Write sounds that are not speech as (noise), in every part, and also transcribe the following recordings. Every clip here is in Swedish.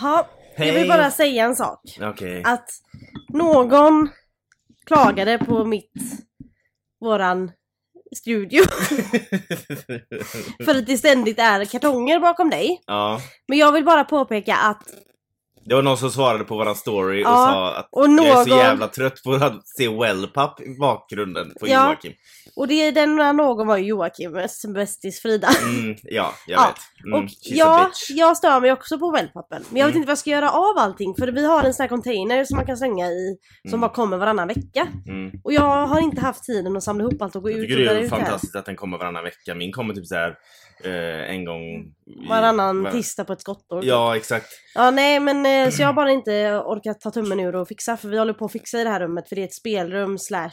Ha, jag vill bara säga en sak. Okej. Att någon klagade på mitt, våran studio. (laughs) för att det ständigt är kartonger bakom dig. ja. Men jag vill bara påpeka att Det var någon som svarade på våran story och Ja, sa att och jag är så någon- jävla trött på att se Wellpup i bakgrunden på Ja. Joakim. Och det, den någon var ju Joakims bästis Frida. Mm, ja, jag Ja, vet. Mm, och she's a jag, jag stör mig också på wellpappen. Men jag vet Mm. inte vad jag ska göra av allting för vi har en sån här container som man kan slänga i som Mm. bara kommer varannan vecka. Mm. Och jag har inte haft tiden att samla ihop allt och gå Jag ut tycker och är ut det här. fantastiskt att den kommer varannan vecka. Min kommer typ så här eh, en gång... i- Varannan var- tisdag på ett skottår. typ. Ja, exakt. Ja nej men eh, så jag har bara inte orkat ta tummen ur och fixa för vi håller på att fixa i det här rummet för det är ett spelrum slash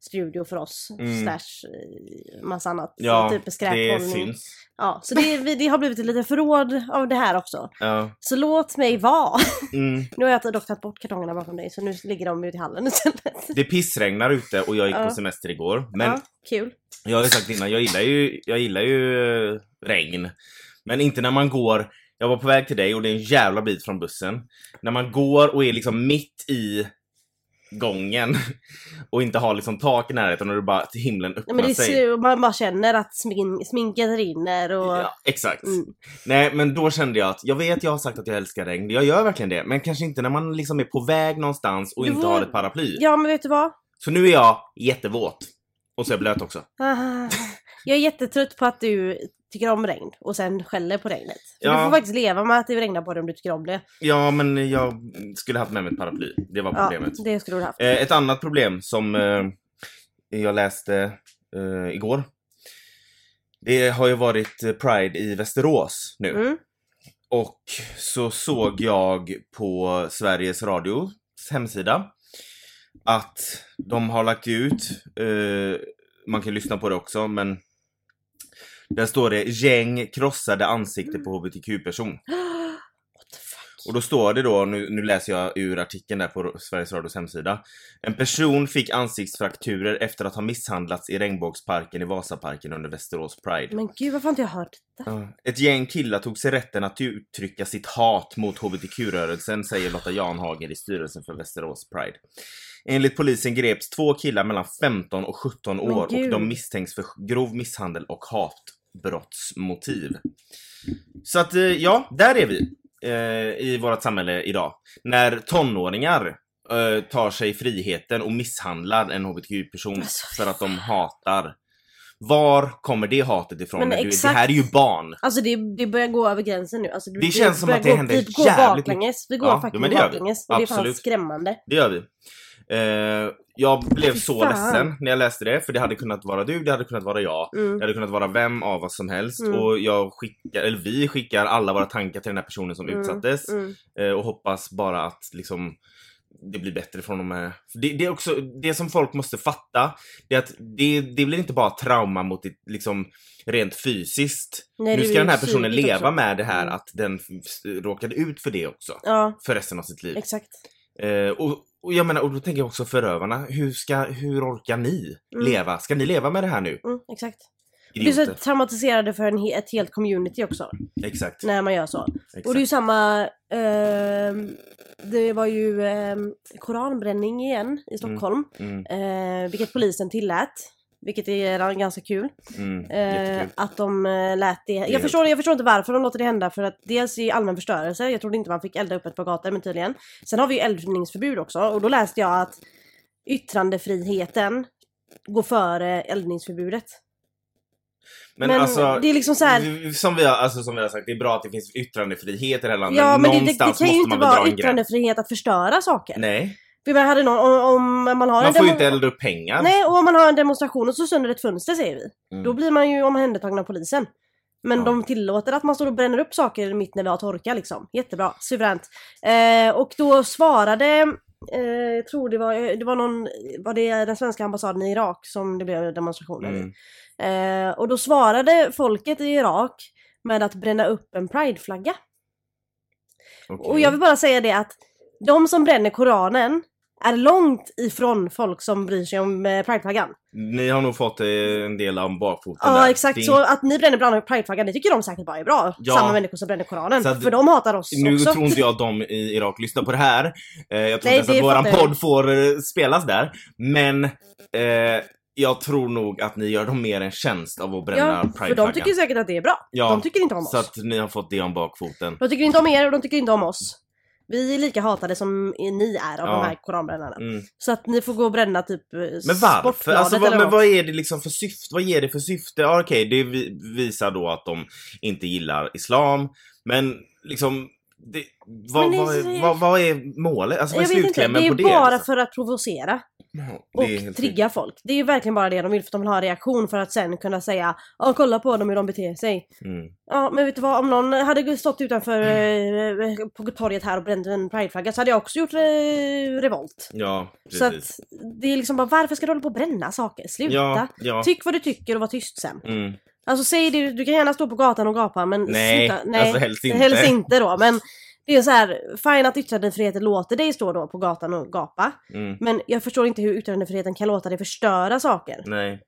studio för oss. Mm. Slash eh, massa annat. Ja, typ det syns. Ja, så det, vi- det har blivit ett litet förråd av det här också. Ja. Så låt mig vara. Mm. (laughs) Nu har jag dock tagit bort kartongerna bakom dig så nu ligger de ute i hallen istället. Det pissregnar ute och jag gick Ja. på semester igår. Men Ja, kul. jag har ju sagt innan, jag gillar ju, jag gillar ju eh, regn. Men inte när man går, jag var på väg till dig och det är en jävla bit från bussen. När man går och är liksom mitt i gången (laughs) och inte har liksom tak i närheten och det bara till himlen öppnar men det sig. ser, man bara känner att smin, sminket rinner och... Ja, exakt. Mm. Nej, men då kände jag att, jag vet jag har sagt att jag älskar regn, jag gör verkligen det, men kanske inte när man liksom är på väg någonstans och Du inte får- har ett paraply. Ja men vet du vad? Så nu är jag jättevåt. Och så är jag blöt också. Ah, Jag är jättetrött på att du tycker om regn och sen skäller på regnet. För Ja. Du får faktiskt leva med att det regnar på dig om du tycker om det. Ja, men jag skulle haft med mig ett paraply. Det var Ja, problemet. det skulle du haft. Eh, ett annat problem som eh, jag läste eh, igår. Det har ju varit eh, Pride i Västerås nu. Mm. Och så såg jag på Sveriges Radios hemsida att de har lagt ut, eh, man kan lyssna på det också, men där står det gäng krossade ansikte på hbtq-person. (gasps) Och då står det då, nu, nu läser jag ur artikeln där på Sveriges Radios hemsida. En person fick ansiktsfrakturer efter att ha misshandlats i regnbågsparken i Vasaparken under Västerås Pride. Men gud varför har inte jag hört detta? Ett gäng killar tog sig rätten att uttrycka sitt hat mot hbtq-rörelsen, säger Lotta Janhagen i styrelsen för Västerås Pride. Enligt polisen greps två killar mellan 15 och 17 Men år och de misstänks för grov misshandel och hatbrottsmotiv. Så att eh, ja, där är vi eh, i vårt samhälle idag. När tonåringar eh, tar sig friheten och misshandlar en hbtq-person Alltså, för att de hatar. Var kommer det hatet ifrån? Men du, det exakt. här är ju barn. Alltså det, det börjar gå över gränsen nu. Alltså, Det känns som att det gå, händer Vi går jävligt baklänges. Vi går Ja, det vi. baklänges. Och det är fan skrämmande. Det gör vi. Eh, jag blev så ledsen när jag läste det, för det hade kunnat vara du, det hade kunnat vara jag. Mm. Det hade kunnat vara vem av oss som helst. Mm. Och jag skickar, eller vi skickar alla våra tankar till den här personen som Mm, utsattes. Mm. Eh, och hoppas bara att liksom det blir bättre från och med. Det, det är också det som folk måste fatta. Det är att det, det blir inte bara trauma mot det, liksom rent fysiskt. Nej, nu ska den här personen leva också. med det här Mm. att den råkade ut för det också. Ja, För resten av sitt liv. exakt. Eh, och, och jag menar, och då tänker jag också förövarna. Hur, ska, hur orkar ni Mm. leva? Ska ni leva med det här nu? Mm, exakt. Vi blir så traumatiserade för en, ett helt community också. Exakt. När man gör så. exakt. Och det är ju samma... ehm, det var ju ehm, koranbränning igen i Stockholm. Mm, eh, vilket polisen tillät. Vilket är ganska kul. mm, Eh, att de eh, lät det... Jag förstår, jag förstår inte varför de låter det hända. För att dels är allmän förstörelse. Jag trodde inte man fick elda upp ett par gator men tydligen. Sen har vi ju eldningsförbud också. Och då läste jag att yttrandefriheten går före eldningsförbudet. Men, men alltså, det är liksom så här- som, vi har, alltså, som vi har sagt, det är bra att det finns yttrandefrihet i det här landet. Ja men det, det, det kan ju inte vara yttrandefrihet att förstöra saker. Nej, För jag hade någon, om, om man har man en får ju inte elda upp pengar. Nej, och om man har en demonstration och så sönder ett fönster säger vi. Mm. Då blir man ju omhändertagen av polisen. Men Ja. de tillåter att man står och bränner upp saker mitt när vi har torka liksom. Jättebra, suveränt. Eh, och då svarade, eh, jag tror det var, det var någon, var det den svenska ambassaden i Irak som det blev demonstrationer i. Mm. Eh, och då svarade folket i Irak med att bränna upp en prideflagga. okej. Och jag vill bara säga det att de som bränner Koranen är långt ifrån folk som bryr sig om eh, prideflaggan. Ni har nog fått eh, en del av bakfoten Ja där. exakt, är så att ni bränner prideflaggan, det tycker de säkert bara är bra. Ja. Samma människor som bränner koranen. Att- för de hatar oss Nu också. tror inte jag att de i Irak lyssnar på det här. Eh, jag tror Nej, inte ens att våran podd får spelas där. Men eh, jag tror nog att ni gör dem mer en tjänst av att bränna Ja, för de tycker säkert att det är bra. Ja, De tycker inte om oss. Så att ni har fått det om bakfoten. De tycker inte om er och de tycker inte om oss. Vi är lika hatade som ni är av Ja. de här koranbrännarna. Mm. Så att ni får gå och bränna typ eh, Men varför? Sportbladet Alltså, vad, men vad är det liksom för syfte? Vad ger det för syfte? Ja, Okej, det vi, visar då att de inte gillar islam. Men liksom, det, vad, det- vad, vad, vad är målet? Alltså vad är Jag vet inte, slutklämmen det är på det? bara liksom? för att provocera Och trigga folk. Det är ju verkligen bara det de vill för att de vill ha en reaktion för att sen kunna säga Ja kolla på dem hur de beter sig. Mm. Ja men vet du vad, om någon hade stått utanför eh, på torget här och bränt en prideflagga så hade jag också gjort eh, revolt. Ja, Så att precis. det är liksom bara varför ska du hålla på och bränna saker? Sluta! Ja, ja. Tyck vad du tycker och var tyst sen. Mm. Alltså säg det, du kan gärna stå på gatan och gapa men Nej, sluta. Nej, alltså helst inte. Helst inte då men det är så här, fine att yttrandefriheten låter dig stå då på gatan och gapa. Mm. Men jag förstår inte hur yttrandefriheten kan låta dig förstöra saker. Nej.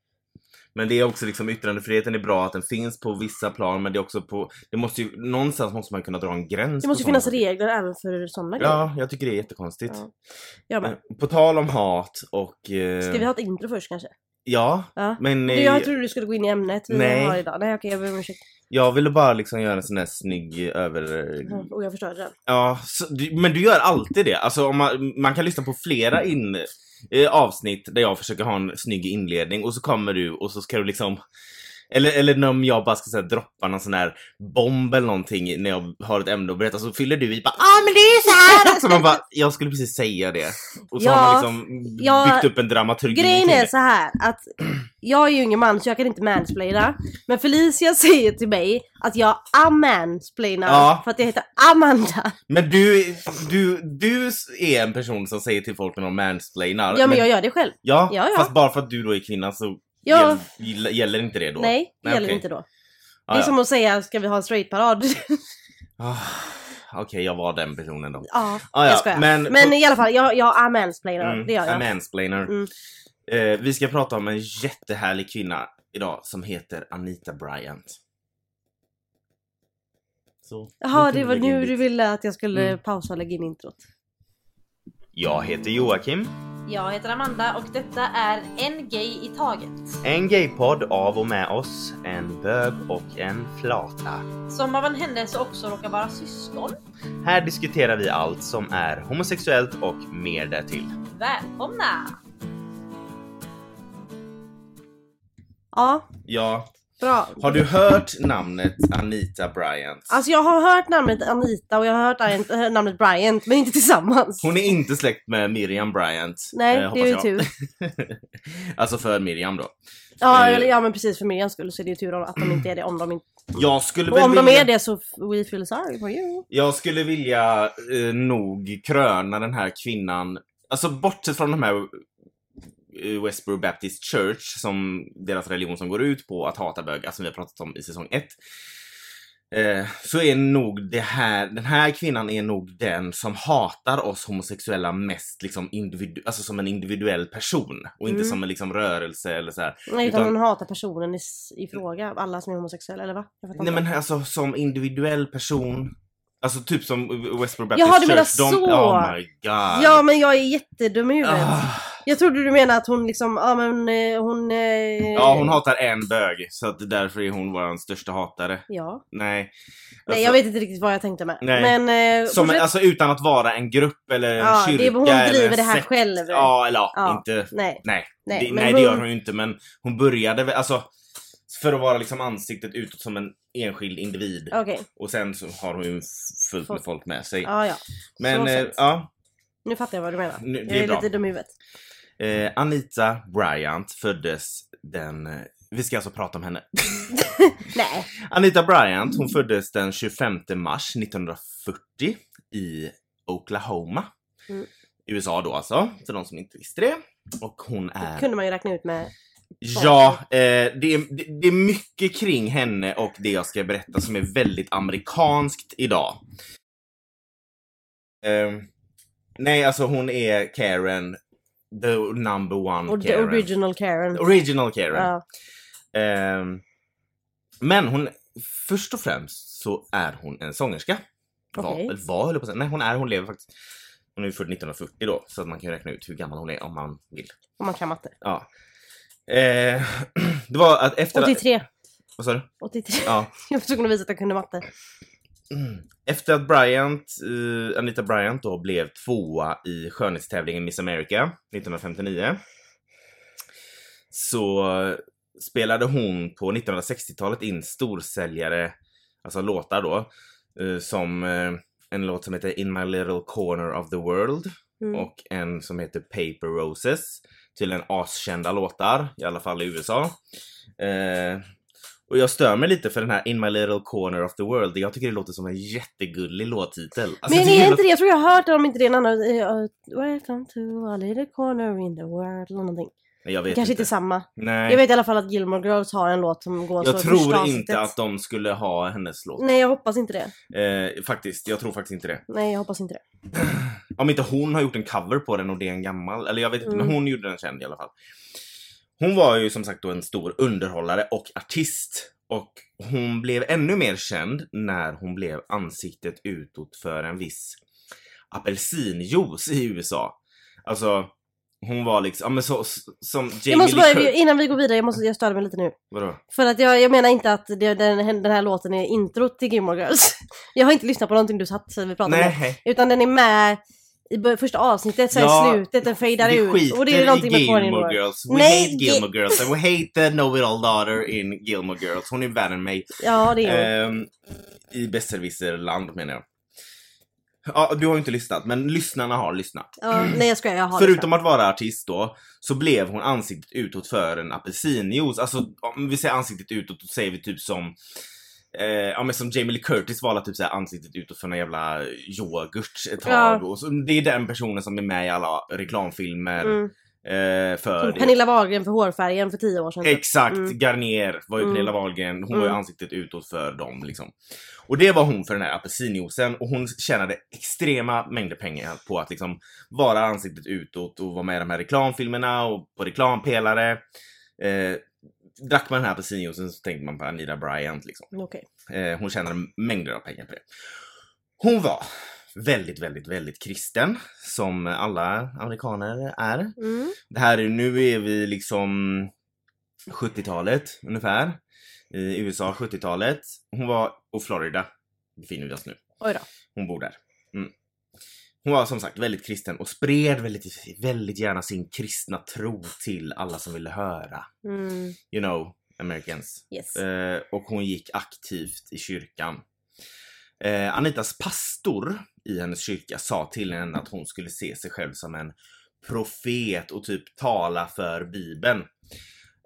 Men det är också liksom yttrandefriheten är bra att den finns på vissa plan men det är också på, det måste ju, någonstans måste man kunna dra en gräns Det måste ju finnas saker. regler även för sådana grejer. Ja, jag tycker det är jättekonstigt. Ja. Jag med. Eh, På tal om hat och... Eh, Ska vi ha ett intro först kanske? Ja, Ja. men Du, eh, jag trodde du skulle gå in i ämnet vi Nej. har idag. Nej okej, jag ber om ursäkt. Jag ville bara liksom göra en sån här snygg över... Ja, Och jag förstörde den. Ja, så, men du gör alltid det. Alltså om man, man kan lyssna på flera in, eh, avsnitt där jag försöker ha en snygg inledning och så kommer du och så ska du liksom eller, eller om jag bara ska säga, droppa någon sån här bomb eller någonting när jag har ett ämne att berätta så fyller du i bara ah men det är ju så här! så man bara, (laughs) jag skulle precis säga det. Och så Ja, har man liksom ja, byggt upp en dramaturgi Grejen är så här att jag är ju ingen man så jag kan inte mansplaina. Men Felicia (laughs) säger till mig att jag amansplainar Ja. för att jag heter Amanda. Men du, du, du är en person som säger till folk när de mansplainar. Ja men jag gör det själv. Ja, Ja, ja. fast bara för att du då är kvinna så Ja. gäll, gäller inte det då? Nej, det gäller okej. inte då. Ah, Det är som att säga, ska vi ha en straight-parad? (laughs) Ah, Okej, jag var den personen då. ja, Ah, ja. jag skojar. Men, Men, i alla fall, jag, jag amansplainar. mm, det gör jag. mansplainer. Mm. Eh, vi ska prata om en jättehärlig kvinna idag som heter Anita Bryant. Så, Jaha, det var nu du ville att jag skulle Mm. pausa och lägga in introt. Jag heter Joakim. Jag heter Amanda och detta är En Gay i Taget. En gaypodd av och med oss, en bög och en flata. Som av en händelse också råkar vara syskon. Här diskuterar vi allt som är homosexuellt och mer därtill. Välkomna! Ja, Ja, bra. har du hört namnet Anita Bryant? Alltså jag har hört namnet Anita och jag har hört äh, namnet Bryant, men inte tillsammans. Hon är inte släkt med Miriam Bryant. Nej, eh, det är ju jag. tur. (laughs) alltså för Miriam då. Ja, Eh. ja men precis för Miriams skull så är det ju tur att de inte är det om de inte... Jag skulle Och om de vilja... är det så we feel sorry for you. Jag skulle vilja eh, nog kröna den här kvinnan, alltså bortsett från de här eh, Westboro Baptist Church, som deras religion som går ut på att hata bögar, som vi har pratat om i säsong 1. Eh, så är nog det här, den här kvinnan är nog den som hatar oss homosexuella mest liksom individu- alltså som en individuell person och inte Mm. som en liksom rörelse eller så här. Nej, utan Utan- hon hatar personen i, i fråga, alla som är homosexuella eller va? Nej inte. men alltså som individuell person, alltså typ som Westboro Baptist Jaha, du menar Church, de, så. oh my god. Ja men jag är jättedum i huvudet. Ah. Jag trodde du menade att hon liksom, ja men eh, hon... Eh... Ja, hon hatar en bög, så att därför är hon vår största hatare. Ja. Nej. Nej Alltså, jag vet inte riktigt vad jag tänkte med. Nej. Men... Eh, Som, fortsätt. alltså utan att vara en grupp eller en Ja, det är- kyrka hon eller driver det här sekt. själv. Ja, eller ja, Ja. inte... Nej. Nej, Nej, det, nej hon- det gör hon ju inte men hon började väl, alltså för att vara liksom ansiktet utåt som en enskild individ. Okej. Och sen så har hon ju fullt med Folk. med sig. Ja ja. men eh, ja, Nu fattar jag vad du menar. Nu- det jag är är lite dum i huvudet. Eh, Anita Bryant föddes den... eh, Vi ska alltså prata om henne. (laughs) Nej. Anita Bryant, hon föddes den 25 mars 1940 i Oklahoma. Mm. USA då alltså, för de som inte visste det. Och hon är... kunde man ju räkna ut med... Ja, eh, det, är, det, det är mycket kring henne och det jag ska berätta som är väldigt amerikanskt idag. Eh, Nej, alltså hon är Karen, the number one Och Karen. original Karen. Original Karen. Ja. Ehm, men hon, först och främst så är hon en sångerska. Okej. Var, var höll på att säga. Nej hon är, hon lever faktiskt. Hon är född 1940 då, så att man kan räkna ut hur gammal hon är om man vill. Om man kan matte. Ja. Eh, (clears throat) det var att efter... 83. Vad sa du? 83. Ja. (laughs) Jag var tvungen att visa att jag kunde matte. Mm. Efter att Bryant, eh, Anita Bryant då blev tvåa i skönhetstävlingen Miss America 1959 så spelade hon på 1960-talet in storsäljare, alltså låtar då, eh, som eh, en låt som heter In My Little Corner of the World Mm. och en som heter Paper Roses. Till en askända låtar, i alla fall i USA. Och jag stör mig lite för den här In My Little Corner of the World. Jag tycker det låter som en jättegullig låttitel. Alltså, Men det är hela- inte det, jag tror jag har hört det om inte det är en annan, uh, Welcome to a little corner in the world eller någonting. Nej, jag vet Kanske inte. inte samma. Nej, Jag vet i alla fall att Gilmore Girls har en låt som går så jag i första tror inte att de skulle ha hennes låt. Nej jag hoppas inte det. Eh, faktiskt, jag tror faktiskt inte det. Nej jag hoppas inte det. Om inte hon har gjort en cover på den och det är en gammal, eller jag vet inte, Mm. men hon gjorde den känd i alla fall. Hon var ju som sagt då en stor underhållare och artist. Och hon blev ännu mer känd när hon blev ansiktet utåt för en viss apelsinjuice i USA. Alltså, hon var liksom, ja men så, som Jamie Jag måste bara, innan vi går vidare, jag måste jag stör mig lite nu. Vadå? För att jag, jag menar inte att det, den, den här låten är introt till Gilmore Girls. (laughs) Jag har inte lyssnat på någonting du satt vi pratade om. Nej, Utan den är med i första avsnittet, sen Ja, slutet, den fejdar ut. Och det är någonting med Gilmore World. Girls. We Nej, hate Gilmore Girls and we (laughs) hate the know-it-all daughter in Gilmore Girls. Hon är värre än mig. Ja det är hon. Ehm, I besserwisserland menar jag. Ja, du har ju inte lyssnat, men lyssnarna har lyssnat. Ja, nej jag skojar, jag har Förutom att vara artist då, så blev hon ansiktet utåt för en apelsinjuice. Alltså om vi säger ansiktet utåt, då säger vi typ som Eh, ja men som Jamie Lee Curtis var typ såhär ansiktet utåt för en jävla yoghurt ett tag. Ja. Och så, det är den personen som är med i alla reklamfilmer. Mm. Eh, för Som. Pernilla Wahlgren för hårfärgen för tio år sedan. Exakt, Mm. Garnier var ju Mm. Pernilla Wahlgren, hon var ju Mm. ansiktet utåt för dem liksom. Och det var hon för den här apelsinjuicen och hon tjänade extrema mängder pengar på att liksom vara ansiktet utåt och vara med i de här reklamfilmerna och på reklampelare. Eh, drack man den här apelsinjuicen så tänkte man på Anita Bryant liksom. Okej. Eh, hon tjänade mängder av pengar på det. Hon var väldigt, väldigt, väldigt kristen som alla amerikaner är. Mm. Det här är, nu är vi liksom 70-talet ungefär. I USA 70-talet. Hon var, och Florida befinner vi oss nu. Hon bor där. Hon var som sagt väldigt kristen och spred väldigt, väldigt gärna sin kristna tro till alla som ville höra. Mm. You know, Americans. Yes. Eh, och hon gick aktivt i kyrkan. Eh, Anitas pastor i hennes kyrka sa till henne att hon skulle se sig själv som en profet och typ tala för bibeln.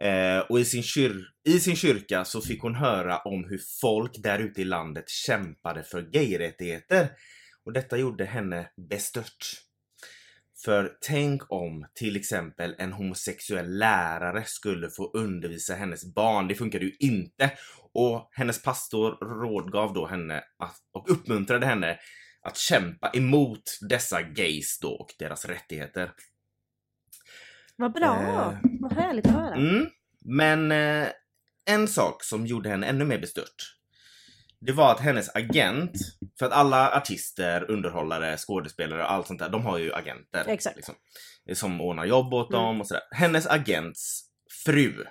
Eh, och i sin, kyr- i sin kyrka så fick hon höra om hur folk där ute i landet kämpade för gayrättigheter. Och detta gjorde henne bestört. För tänk om till exempel en homosexuell lärare skulle få undervisa hennes barn. Det funkade ju inte. Och hennes pastor rådgav då henne att, och uppmuntrade henne att kämpa emot dessa gays då och deras rättigheter. Vad bra. Eh. Vad härligt att höra. Mm. Men eh, en sak som gjorde henne ännu mer bestört. Det var att hennes agent, för att alla artister, underhållare, skådespelare och allt sånt där, de har ju agenter. Exakt. Liksom, som ordnar jobb åt Mm. dem och sådär. Hennes agents fru,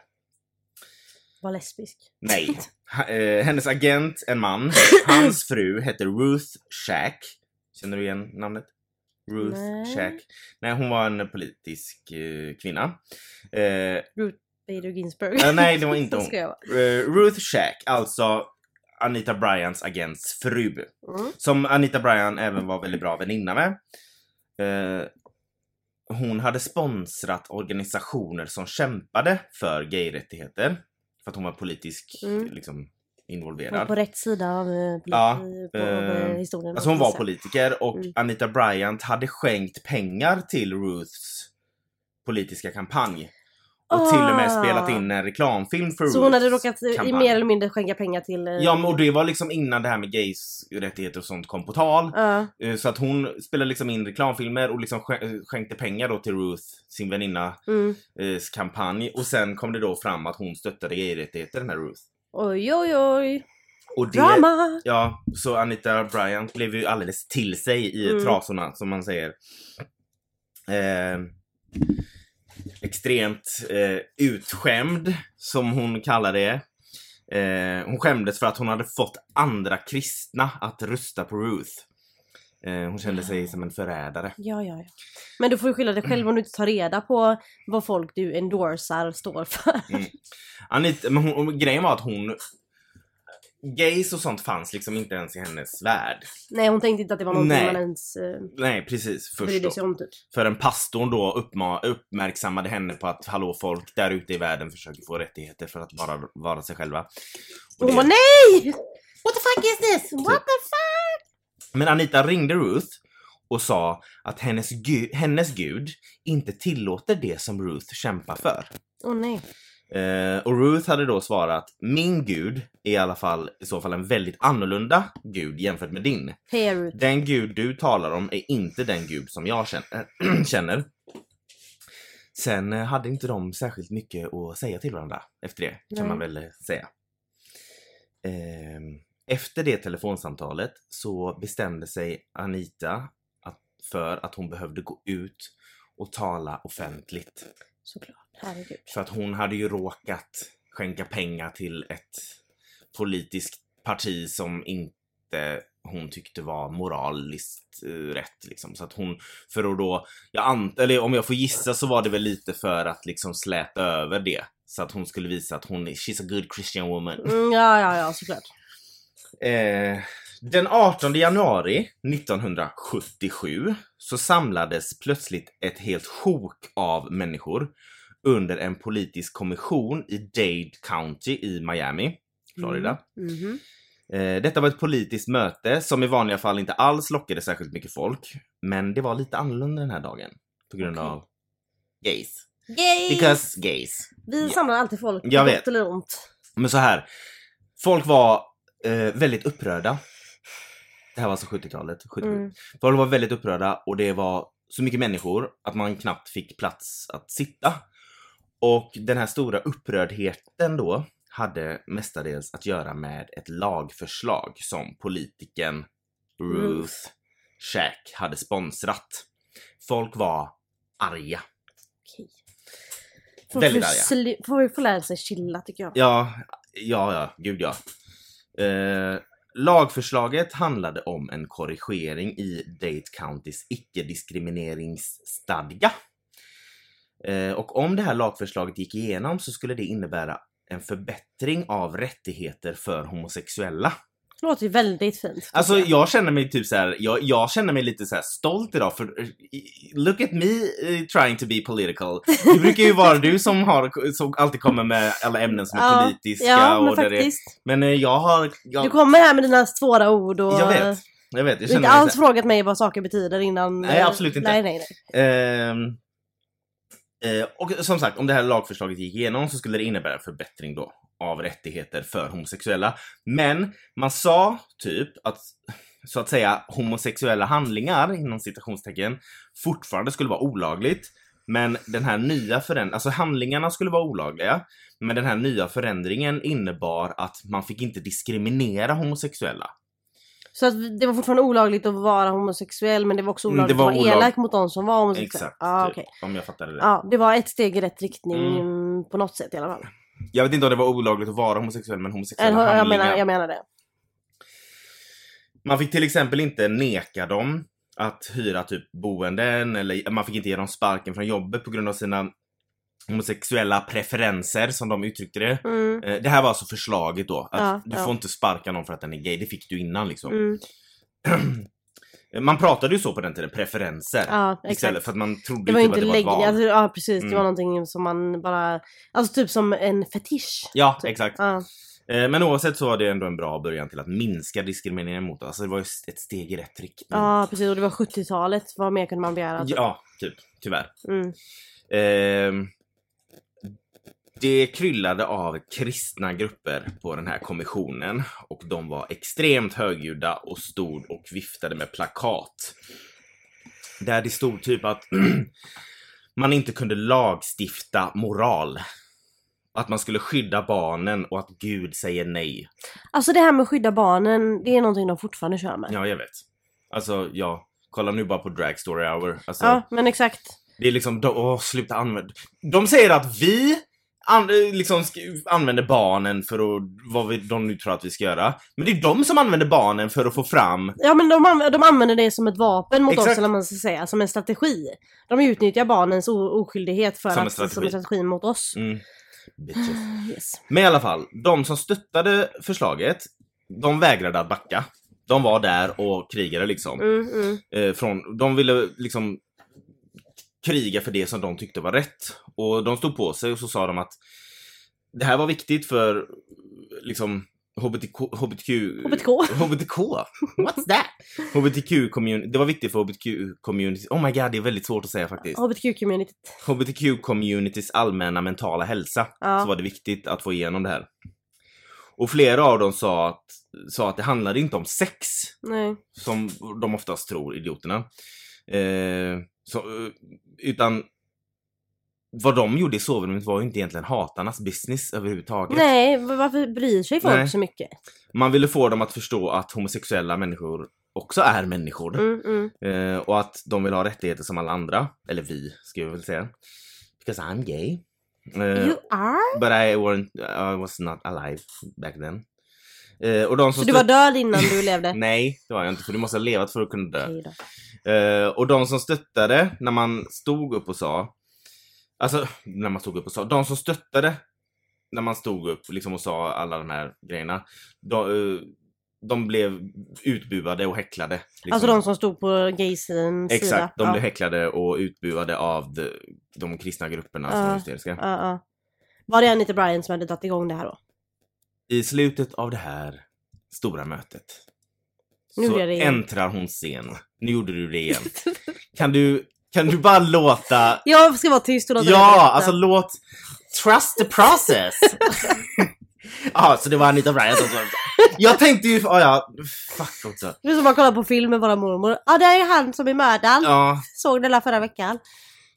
Var lesbisk. nej. (laughs) Eh, hennes agent, en man, hans fru hette Ruth Shack. Känner du igen namnet? Ruth Nej. Shack. Nej, hon var en politisk eh, kvinna. Eh, Bader Ginsburg. Eh, nej, det var (laughs) inte hon. Eh, Ruth Shack, alltså Anita Bryants agents fru. Mm. Som Anita Bryan även var väldigt bra väninna med. Eh, hon hade sponsrat organisationer som kämpade för gayrättigheter. För att hon var politiskt Mm. liksom, involverad. på rätt sida av, eh, Ja, på, eh, eh, historien. Alltså hon var politiker och Mm. Anita Bryant hade skänkt pengar till Ruths politiska kampanj. Och till och med Ah. spelat in en reklamfilm för Så hon hade råkat eh, i kampanj. mer eller mindre skänka pengar till... eh, Ja men och det var liksom innan det här med gays rättigheter och sånt kom på tal. ja. Eh, Så att hon spelade liksom in reklamfilmer och liksom skän- skänkte pengar då till Ruth, sin väninna, Mm. eh, kampanj. Och sen kom det då fram att hon stöttade gay-rättigheter, den här Ruth. Oj oj oj. Och det, Drama! Ja, så Anita Bryant blev ju alldeles till sig i Mm. trasorna som man säger. Eh, extremt eh, utskämd, som hon kallar det. Eh, hon skämdes för att hon hade fått andra kristna att rösta på Ruth. Eh, hon kände sig som en förrädare. Ja, ja, ja. Men du får ju skylla dig själv om du inte tar reda på vad folk du endorsar står för. Anita, men hon, grejen var att hon... Gays och sånt fanns liksom inte ens i hennes värld. Nej, hon tänkte inte att det var någonting Nej. man ens eh, Nej, precis. Först brydde då. sig om typ. Förrän pastorn då uppma- uppmärksammade henne på att hallå folk där ute i världen försöker få rättigheter för att bara vara sig själva. Och hon det- bara nej! What the fuck is this? What the fuck? Men Anita ringde Ruth och sa att hennes, gu- hennes gud inte tillåter det som Ruth kämpar för. Åh nej. Eh, och Ruth hade då svarat min gud är i alla fall i så fall en väldigt annorlunda gud jämfört med din. Hej Ruth. Den gud du talar om är inte den gud som jag känner. (clears throat) känner. Sen eh, hade inte de särskilt mycket att säga till varandra efter det, kan Nej. man väl eh, säga. Ehm, Efter det telefonsamtalet så bestämde sig Anita att, för att hon behövde gå ut och tala offentligt. Såklart. Herregud. För att hon hade ju råkat skänka pengar till ett politiskt parti som inte hon tyckte var moraliskt eh, rätt liksom. Så att hon, för att då, jag ant, eller om jag får gissa så var det väl lite för att liksom släta över det. Så att hon skulle visa att hon är, she's a good Christian woman. Mm, ja, ja, ja, såklart. Eh, den 18 januari 1977 så samlades plötsligt ett helt sjok av människor under en politisk kommission i Dade County i Miami, Florida. Mhm. Eh, detta var ett politiskt möte som i vanliga fall inte alls lockade särskilt mycket folk. Men det var lite annorlunda den här dagen. På grund Okej. av gays. Yay! Because gays. Vi Ja. samlar alltid folk, på gott eller ont. Men så här. Folk var eh, väldigt upprörda. Det här var alltså 70-talet. 77. Mm. Folk var väldigt upprörda och det var så mycket människor att man knappt fick plats att sitta. Och den här stora upprördheten då hade mestadels att göra med ett lagförslag som politiken Ruth Ruth. Shack hade sponsrat. Folk var arga. Okej. Folk Väldigt får, arga. sli- får, får lära sig chilla tycker jag. Ja, ja, ja, gud ja. Eh, lagförslaget handlade om en korrigering i Date Countys icke-diskrimineringsstadga. Eh, och om det här lagförslaget gick igenom så skulle det innebära en förbättring av rättigheter för homosexuella. Det låter ju väldigt fint. Alltså jag. jag känner mig typ så här, jag, jag känner mig lite så stolt idag för eh, look at me eh, trying to be political. Det brukar ju vara du som, har, som alltid kommer med alla ämnen som är Ja, politiska Ja, men och där det, faktiskt. Men jag har... Jag, Du kommer här med dina svåra ord och... jag vet. Jag vet, jag Du har inte alls frågat mig vad saker betyder innan... Nej, absolut inte. Nej, nej, nej. ehm, eh, Och som sagt, om det här lagförslaget gick igenom så skulle det innebära en förbättring då av rättigheter för homosexuella. Men man sa typ att så att säga homosexuella handlingar inom citationstecken fortfarande skulle vara olagligt. Men den här nya förändringen, alltså handlingarna skulle vara olagliga. Men den här nya förändringen innebar att man fick inte diskriminera homosexuella. Så att det var fortfarande olagligt att vara homosexuell men det var också Mm, olagligt var att vara olag- elak mot de som var homosexuella. Exakt, Ja, typ, okej. om jag fattade det. Ja, det var ett steg i rätt riktning Mm. på något sätt i alla fall. Jag vet inte om det var olagligt att vara homosexuell men homosexuella jag, handlingar. menar, jag menar det. Man fick till exempel inte neka dem att hyra typ boenden eller man fick inte ge dem sparken från jobbet på grund av sina homosexuella preferenser som de uttryckte det. Mm, Eh, Det här var alltså förslaget då. Att Ja, du ja. får inte sparka någon för att den är gay. Det fick du innan liksom. mm, (clears throat) Man pratade ju så på den tiden, preferenser. ja, Istället för att man trodde Det var typ inte att det var ett val. alltså, ja precis, det Mm. var någonting som man bara, alltså typ som en fetisch. Ja, typ. exakt. Ja, Eh, Men oavsett så var det ändå en bra början till att minska diskrimineringen mot. Alltså det var ju ett steg i rätt riktning. ja precis, och det var 70-talet, vad mer kunde man begära? typ? Ja, typ. Tyvärr. Mm. Ehm, Det kryllade av kristna grupper på den här kommissionen och de var extremt högljudda och stod och viftade med plakat. Där det stod typ att (clears throat) man inte kunde lagstifta moral. Att man skulle skydda barnen och att Gud säger nej. Alltså det här med att skydda barnen, det är någonting de fortfarande kör med. Ja, jag vet. Alltså, ja. Kolla nu bara på Drag Story Hour. Alltså, Ja, men exakt. Det är liksom, de, åh, sluta använda. De säger att vi an, liksom använder barnen för att, vad vi, de nu tror att vi ska göra. Men det är de som använder barnen för att få fram, Ja men de, anv- de använder det som ett vapen mot Exakt. oss, eller man ska säga, som en strategi. De utnyttjar barnens oskyldighet för Som en att, som strategi. en strategi mot oss. mm, bitches. Yes. Men i alla fall, de som stöttade förslaget, de vägrade att backa. De var där och krigade liksom. Mm, mm. Eh, från, de ville liksom kriga för det som de tyckte var rätt. Och de stod på sig och så sa de att det här var viktigt för liksom HBTQ... HBTQ... HBTK. HBTK? What's that? HBTQ community. Det var viktigt för HBTQ community. Oh my god, det är väldigt svårt att säga faktiskt. HBTQ-communityt. HBTQ communities allmänna mentala hälsa. Ja. Så var det viktigt att få igenom det här. Och flera av dem sa att, sa att det handlade inte om sex Nej. som de oftast tror, idioterna. Eh, så, eh, utan vad de gjorde i sovrummet var ju inte egentligen hatarnas business överhuvudtaget. Nej, varför bryr sig folk Nej. så mycket? Man ville få dem att förstå att homosexuella människor också är människor. Mm, mm. Eh, och att de vill ha rättigheter som alla andra. Eller vi, ska jag väl säga. Because I'm gay. Eh, You are? but I, weren't, I was not alive back then. Som Så du var död innan du (laughs) levde? Nej, det var jag inte. För du måste ha levat för att kunna dö. Då. Eh, och de som stöttade när man stod upp och sa, alltså när man stod upp och sa, de som stöttade när man stod upp liksom och sa alla de här grejerna, de, eh, de blev utbuade och häcklade. Liksom. Alltså de som stod på gaysens sida? Exakt, de ja. blev häcklade och utbuade av de, de kristna grupperna som var hysteriska. Ja, ja. Var det Anita Bryant som hade tagit igång det här då? I slutet av det här stora mötet Nu så äntrar hon scen. Nu gjorde du det igen. (laughs) kan, du, kan du bara låta Jag ska vara tyst och låta Ja, alltså låt... Trust the process! (laughs) Ja, så det var Anita Bryant också. Jag tänkte ju... Ja, ja. Fuck också. Det är som att kolla på film med våra mormor. Ja, det är han som är mördaren. Ja, Såg det där förra veckan.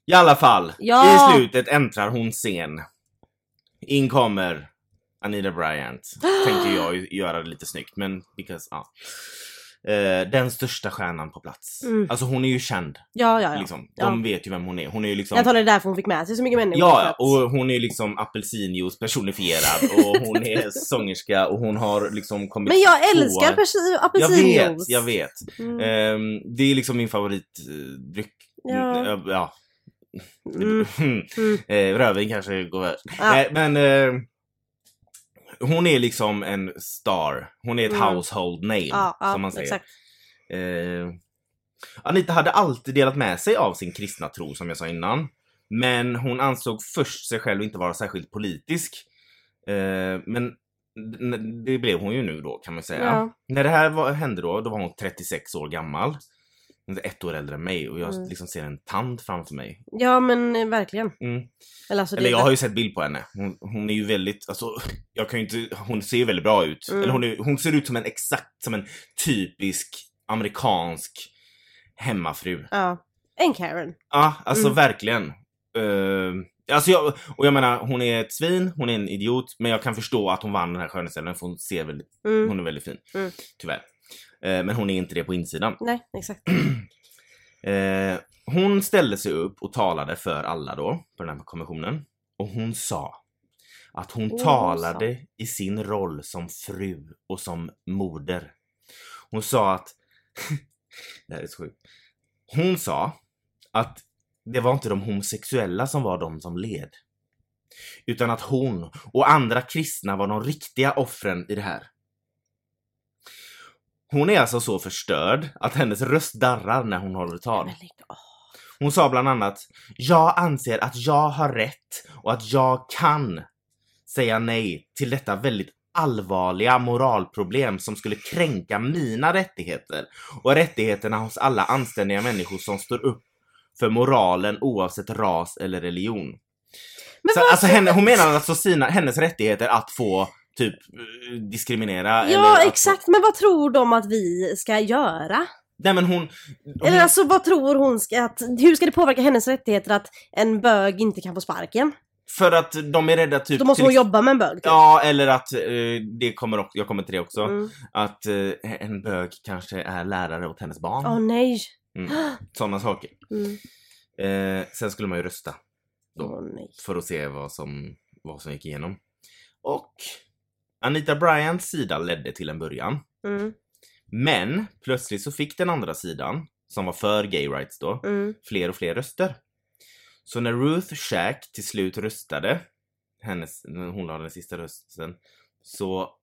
i alla fall. Ja. I slutet äntrar hon scen. In kommer Anita Bryant. Tänkte jag göra det lite snyggt, men because, ja. Eh, den största stjärnan på plats. Mm. Alltså hon är ju känd. Ja, ja, ja. Liksom. Ja. De vet ju vem hon är. Hon är ju liksom... Jag tar det därför hon fick med sig så mycket människor. Ja, att- och hon är liksom apelsinjuice personifierad och hon är (laughs) sångerska och hon har liksom kommit Men jag på- älskar persi- Jag apelsinjuice. vet, jag vet. Mm. Ehm, det är liksom min favoritdryck. Ja. Ja. Mm. (laughs) Mm. Eh, rödvin kanske går värst. Ja. Nej, men eh, hon är liksom en star. Hon är ett Mm. household name, Ja, ja, som man säger. exakt. Eh, Anita hade alltid delat med sig av sin kristna tro som jag sa innan. Men hon ansåg först sig själv inte vara särskilt politisk. Eh, men det blev hon ju nu då kan man säga. Ja. När det här var, hände då, då var hon 36 år gammal. Hon är ett år äldre än mig och jag Mm. liksom ser en tand framför mig. Ja men eh, verkligen. Mm. Eller, alltså, Eller jag har ju sett bild på henne. Hon, hon är ju väldigt, alltså, jag kan ju inte, hon ser ju väldigt bra ut. Mm. Eller hon, är, hon ser ut som en exakt, som en typisk amerikansk hemmafru. Ja. En Karen. Ja, alltså Mm. verkligen. Uh, alltså jag, och jag menar, hon är ett svin, hon är en idiot, men jag kan förstå att hon vann den här skönhetstävlingen för hon ser väldigt, Mm. hon är väldigt fin. Mm. Tyvärr. Eh, men hon är inte det på insidan. Nej, exakt. (clears throat) Eh, hon ställde sig upp och talade för alla då, på den här konventionen. Och hon sa att hon hon talade i sin roll som fru och som moder. Hon sa att... (laughs) det här är så sjukt. Hon sa att det var inte de homosexuella som var de som led. Utan att hon och andra kristna var de riktiga offren i det här. Hon är alltså så förstörd att hennes röst darrar när hon håller tal. Hon sa bland annat Jag anser att jag har rätt och att jag kan säga nej till detta väldigt allvarliga moralproblem som skulle kränka mina rättigheter och rättigheterna hos alla anständiga människor som står upp för moralen oavsett ras eller religion. Men Så, alltså henne, hon menar alltså sina, hennes rättigheter att få typ eh, diskriminera eller Ja att exakt, men vad tror de att vi ska göra? Nej men hon... hon Eller alltså vad tror hon ska, att, hur ska det påverka hennes rättigheter att en bög inte kan få sparken? för att de är rädda typ... Då måste till hon ex- jobba med en bög typ. Ja, eller att eh, det kommer också, jag kommer till det också, Mm. att eh, en bög kanske är lärare åt hennes barn. Åh nej. Mm. Sådana saker. Mm. Eh, sen skulle man ju rösta då, nej. för att se vad som, vad som gick igenom. Och Anita Bryants sida ledde till en början. Mm. Men plötsligt så fick den andra sidan, som var för gay rights då, Mm. fler och fler röster. Så när Ruth Shack till slut röstade, hennes, hon la den sista rösten, så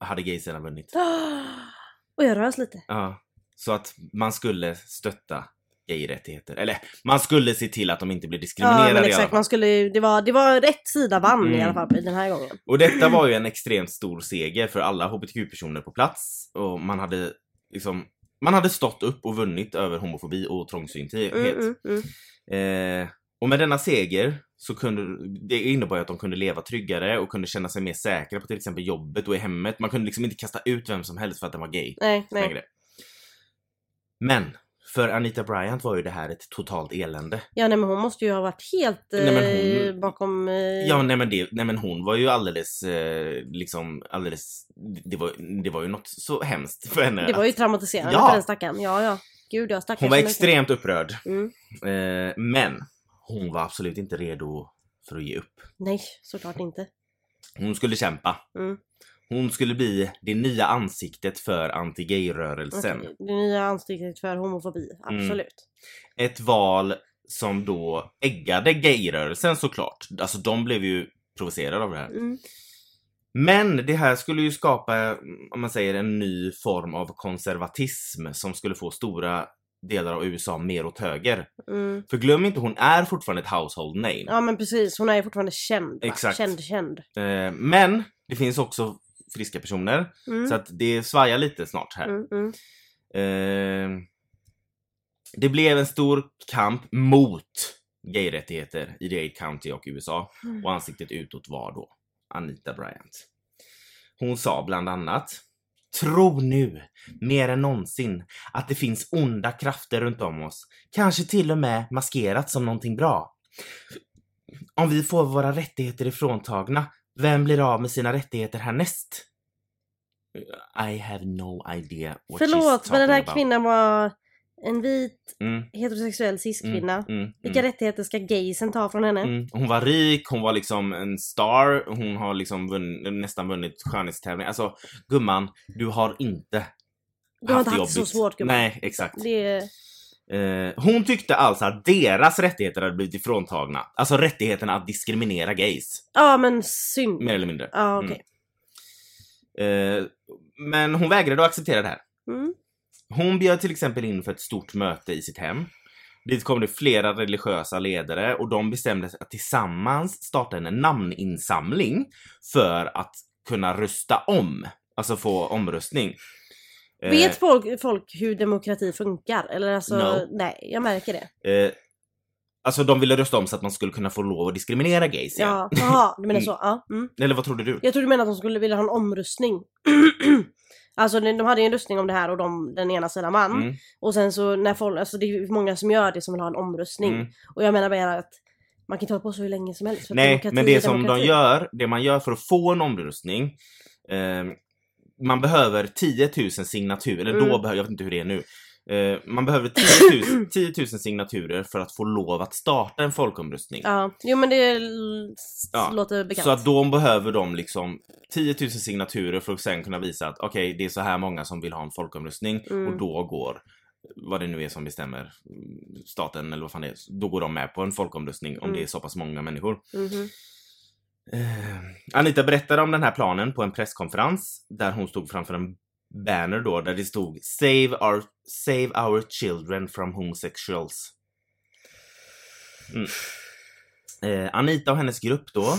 hade gaysidan vunnit. (gasps) Och jag rös lite. Ja. Så att man skulle stötta gayrättigheter. Eller man skulle se till att de inte blir diskriminerade Ja men i exakt, man skulle det var, det var rätt sida vann i Mm. alla fall den här gången. Och detta var ju en extremt stor seger för alla hbtq-personer på plats. Och man hade liksom man hade stått upp och vunnit över homofobi och trångsynthet. Mm, mm, mm. Eh, och med denna seger så kunde det innebar att de kunde leva tryggare och kunde känna sig mer säkra på till exempel jobbet och i hemmet. Man kunde liksom inte kasta ut vem som helst för att den var gay. Nej, nej. Men för Anita Bryant var ju det här ett totalt elände. Ja nej men hon måste ju ha varit helt eh, Nej, men hon- bakom... Eh, Ja, nej men, det, nej men hon var ju alldeles, eh, liksom alldeles, det var, det var ju något så hemskt för henne. Det var ju traumatiserande Ja. för den stackaren. Ja ja. Gud jag stackars hon var så mycket. extremt upprörd. Mm. Eh, men hon var absolut inte redo för att ge upp. Nej, såklart inte. Hon skulle kämpa. Mm. Hon skulle bli det nya ansiktet för anti-gay-rörelsen. Okej, Det nya ansiktet för homofobi, Mm. absolut. Ett val som då äggade gayrörelsen såklart. Alltså de blev ju provocerade av det här. Mm. Men det här skulle ju skapa, om man säger en ny form av konservatism som skulle få stora delar av USA mer åt höger. Mm. För glöm inte, hon är fortfarande ett household name. Ja men precis, hon är fortfarande känd. Va? Exakt. Känd, känd. Eh, men det finns också friska personer. Mm. Så att det svajar lite snart här. Mm, mm. Eh, det blev en stor kamp mot gayrättigheter i Dade County och USA. Mm. Och ansiktet utåt var då Anita Bryant. Hon sa bland annat Tro nu, mer än någonsin, att det finns onda krafter runt om oss. Kanske till och med maskerat som någonting bra. Om vi får våra rättigheter ifråntagna, vem blir av med sina rättigheter härnäst? I have no idea what she's Förlåt, men den här about. kvinnan var en vit Mm, heterosexuell cis-kvinna. mm, mm, Vilka mm. rättigheter ska gaysen ta från henne? Mm. Hon var rik, hon var liksom en star, hon har liksom vunn, nästan vunnit skönhetstävling. Alltså gumman, du har inte Du har inte haft det så svårt gumman. Nej, exakt. Det, Eh, hon tyckte alltså att deras rättigheter hade blivit ifråntagna. Alltså rättigheterna att diskriminera gays, ja men synd. mer eller mindre. Ja okej. Eh, men hon vägrade att acceptera det här. Mm. Hon bjöd till exempel in för ett stort möte i sitt hem. Dit kom det flera religiösa ledare och de bestämde sig att tillsammans starta en namninsamling för att kunna rösta om. Alltså få omröstning. Eh, Vet folk, folk hur demokrati funkar? Eller alltså, No. nej, jag märker det. Eh, alltså de ville rösta om så att man skulle kunna få lov att diskriminera gays igen. Ja, jaha, (laughs) du menar så? Ja. Mm. Eller vad trodde du? Jag tror du menar att de skulle vilja ha en omröstning. (clears throat) alltså de de hade ju en röstning om det här och de, den ena sidan vann. Mm, Och sen så när folk, alltså det är många som gör det som vill ha en omröstning. mm. Och jag menar bara att man kan inte hålla på så hur länge som helst. för Nej, men det som de gör, det man gör för att få en omröstning eh, man behöver 10 000 signaturer, eller då Mm. behöver, jag vet inte hur det är nu. Eh, man behöver 10 000, 10 000 signaturer för att få lov att starta en folkomröstning. Ja, jo men det Ja, låter bekant. Så att då behöver de liksom 10 000 signaturer för att sen kunna visa att okej, det är så här många som vill ha en folkomröstning Mm. och då går vad det nu är som bestämmer staten eller vad fan det är, då går de med på en folkomröstning om Mm. det är så pass många människor. Mhm. Eh, Anita berättade om den här planen på en presskonferens där hon stod framför en banner då där det stod Save our, save our children from homosexuals. Mm. Eh, Anita och hennes grupp då,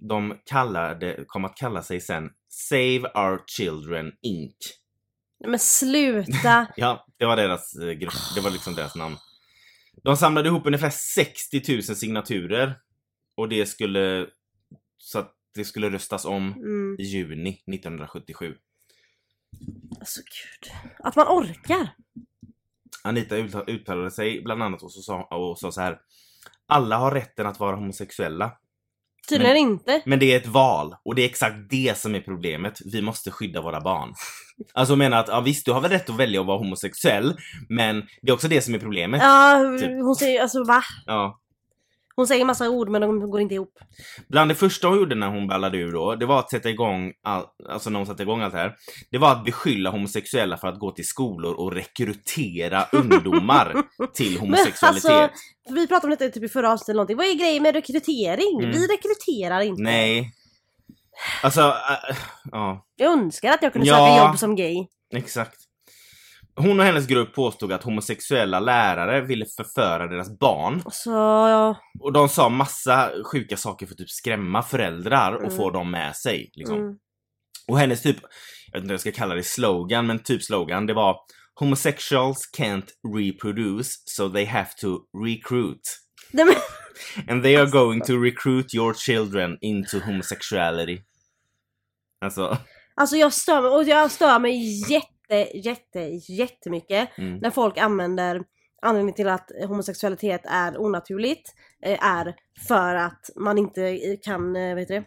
de kallade, kom att kalla sig sen Save Our Children Inc. Men sluta! (laughs) Ja, det var deras eh, grupp, det var liksom deras namn. De samlade ihop ungefär 60 000 signaturer. Och det skulle... Så att det skulle röstas om Mm. i juni 1977. Alltså gud. Att man orkar. Anita utta- uttalade sig bland annat och, så sa, och sa så här. Alla har rätten att vara homosexuella. Tydligen inte. Men det är ett val och det är exakt det som är problemet. Vi måste skydda våra barn. (laughs) Alltså menar att ja, visst, du har väl rätt att välja att vara homosexuell, men det är också det som är problemet. Ja, Typ. hon säger alltså va? Ja. Hon säger massa ord men de går inte ihop. Bland det första hon gjorde när hon ballade ur då, det var att sätta igång, all, alltså när hon satte igång allt det här, det var att beskylla homosexuella för att gå till skolor och rekrytera (laughs) ungdomar till homosexualitet. alltså, Vi pratade om detta typ i förra avsnittet eller någonting. Vad är grejen med rekrytering? Mm. Vi rekryterar inte. Nej. Alltså, äh, ja, Jag önskar att jag kunde Ja. söka jobb som gay. exakt. Hon och hennes grupp påstod att homosexuella lärare ville förföra deras barn. Så ja, Och de sa massa sjuka saker för att typ skrämma föräldrar och Mm. få dem med sig. Liksom. mm. Och hennes typ, jag vet inte om jag ska kalla det slogan, men typ slogan, det var Homosexuals can't reproduce, so they have to recruit. And they are going to recruit your children into homosexuality. Alltså, alltså jag stör mig, och jag stör mig jätte, jätte, jättemycket mm. när folk använder anledningen till att homosexualitet är onaturligt eh, är för att man inte eh, kan, eh, vet du det,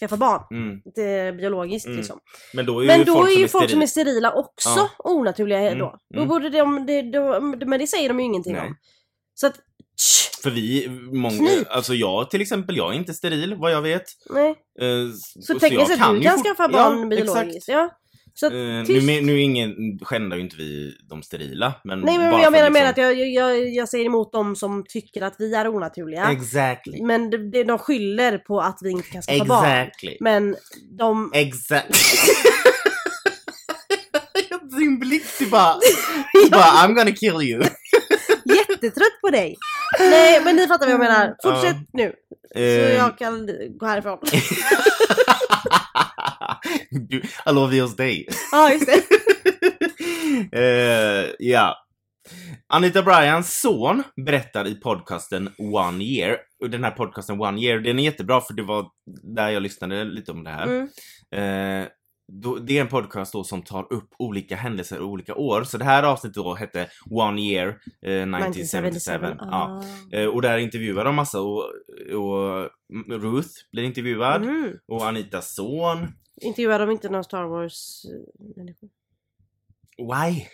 skaffa barn. Mm. Det är biologiskt Mm. liksom. Men då är Men ju då folk är som ju är folk som är sterila. också Ja. onaturliga Mm, då. Då mm. borde de, det, då, men det säger de ju ingenting Nej. om. Så att, tsch, För vi, många, Knip. alltså jag till exempel, jag är inte steril vad jag vet. nej. Eh, Så tekniskt sett du kan skaffa barn ja, biologiskt. Exakt. Ja. Så att, nu, tyst. nu är ingen, skändar ju inte vi de sterila. Men Nej men jag menar med liksom- att jag, jag, jag säger emot dem som tycker att vi är onaturliga. Exactly. Men det, de skyller på att vi inte kan skaffa barn. Exactly. Men de... Exakt. Din (laughs) blick, du bara, (laughs) du bara I'm gonna kill you. (laughs) Jättetrött på dig! Nej men ni fattar vad jag menar. Fortsätt nu. Så Eh, jag kan gå härifrån. (laughs) du, I love yours day. Ja just det. (laughs) Eh, ja. Anita Bryans son berättar i podcasten One Year. Och den här podcasten One Year, den är jättebra för det var där jag lyssnade lite om det här. Mm. Eh, då, det är en podcast då som tar upp olika händelser och olika år. Så det här avsnittet då hette One Year eh, 1977. Ja. Ah. Eh, och där intervjuar de massa och, och Ruth blir intervjuad. Mm. Och Anitas son. Intervjuar de inte någon Star Wars-människor? Why?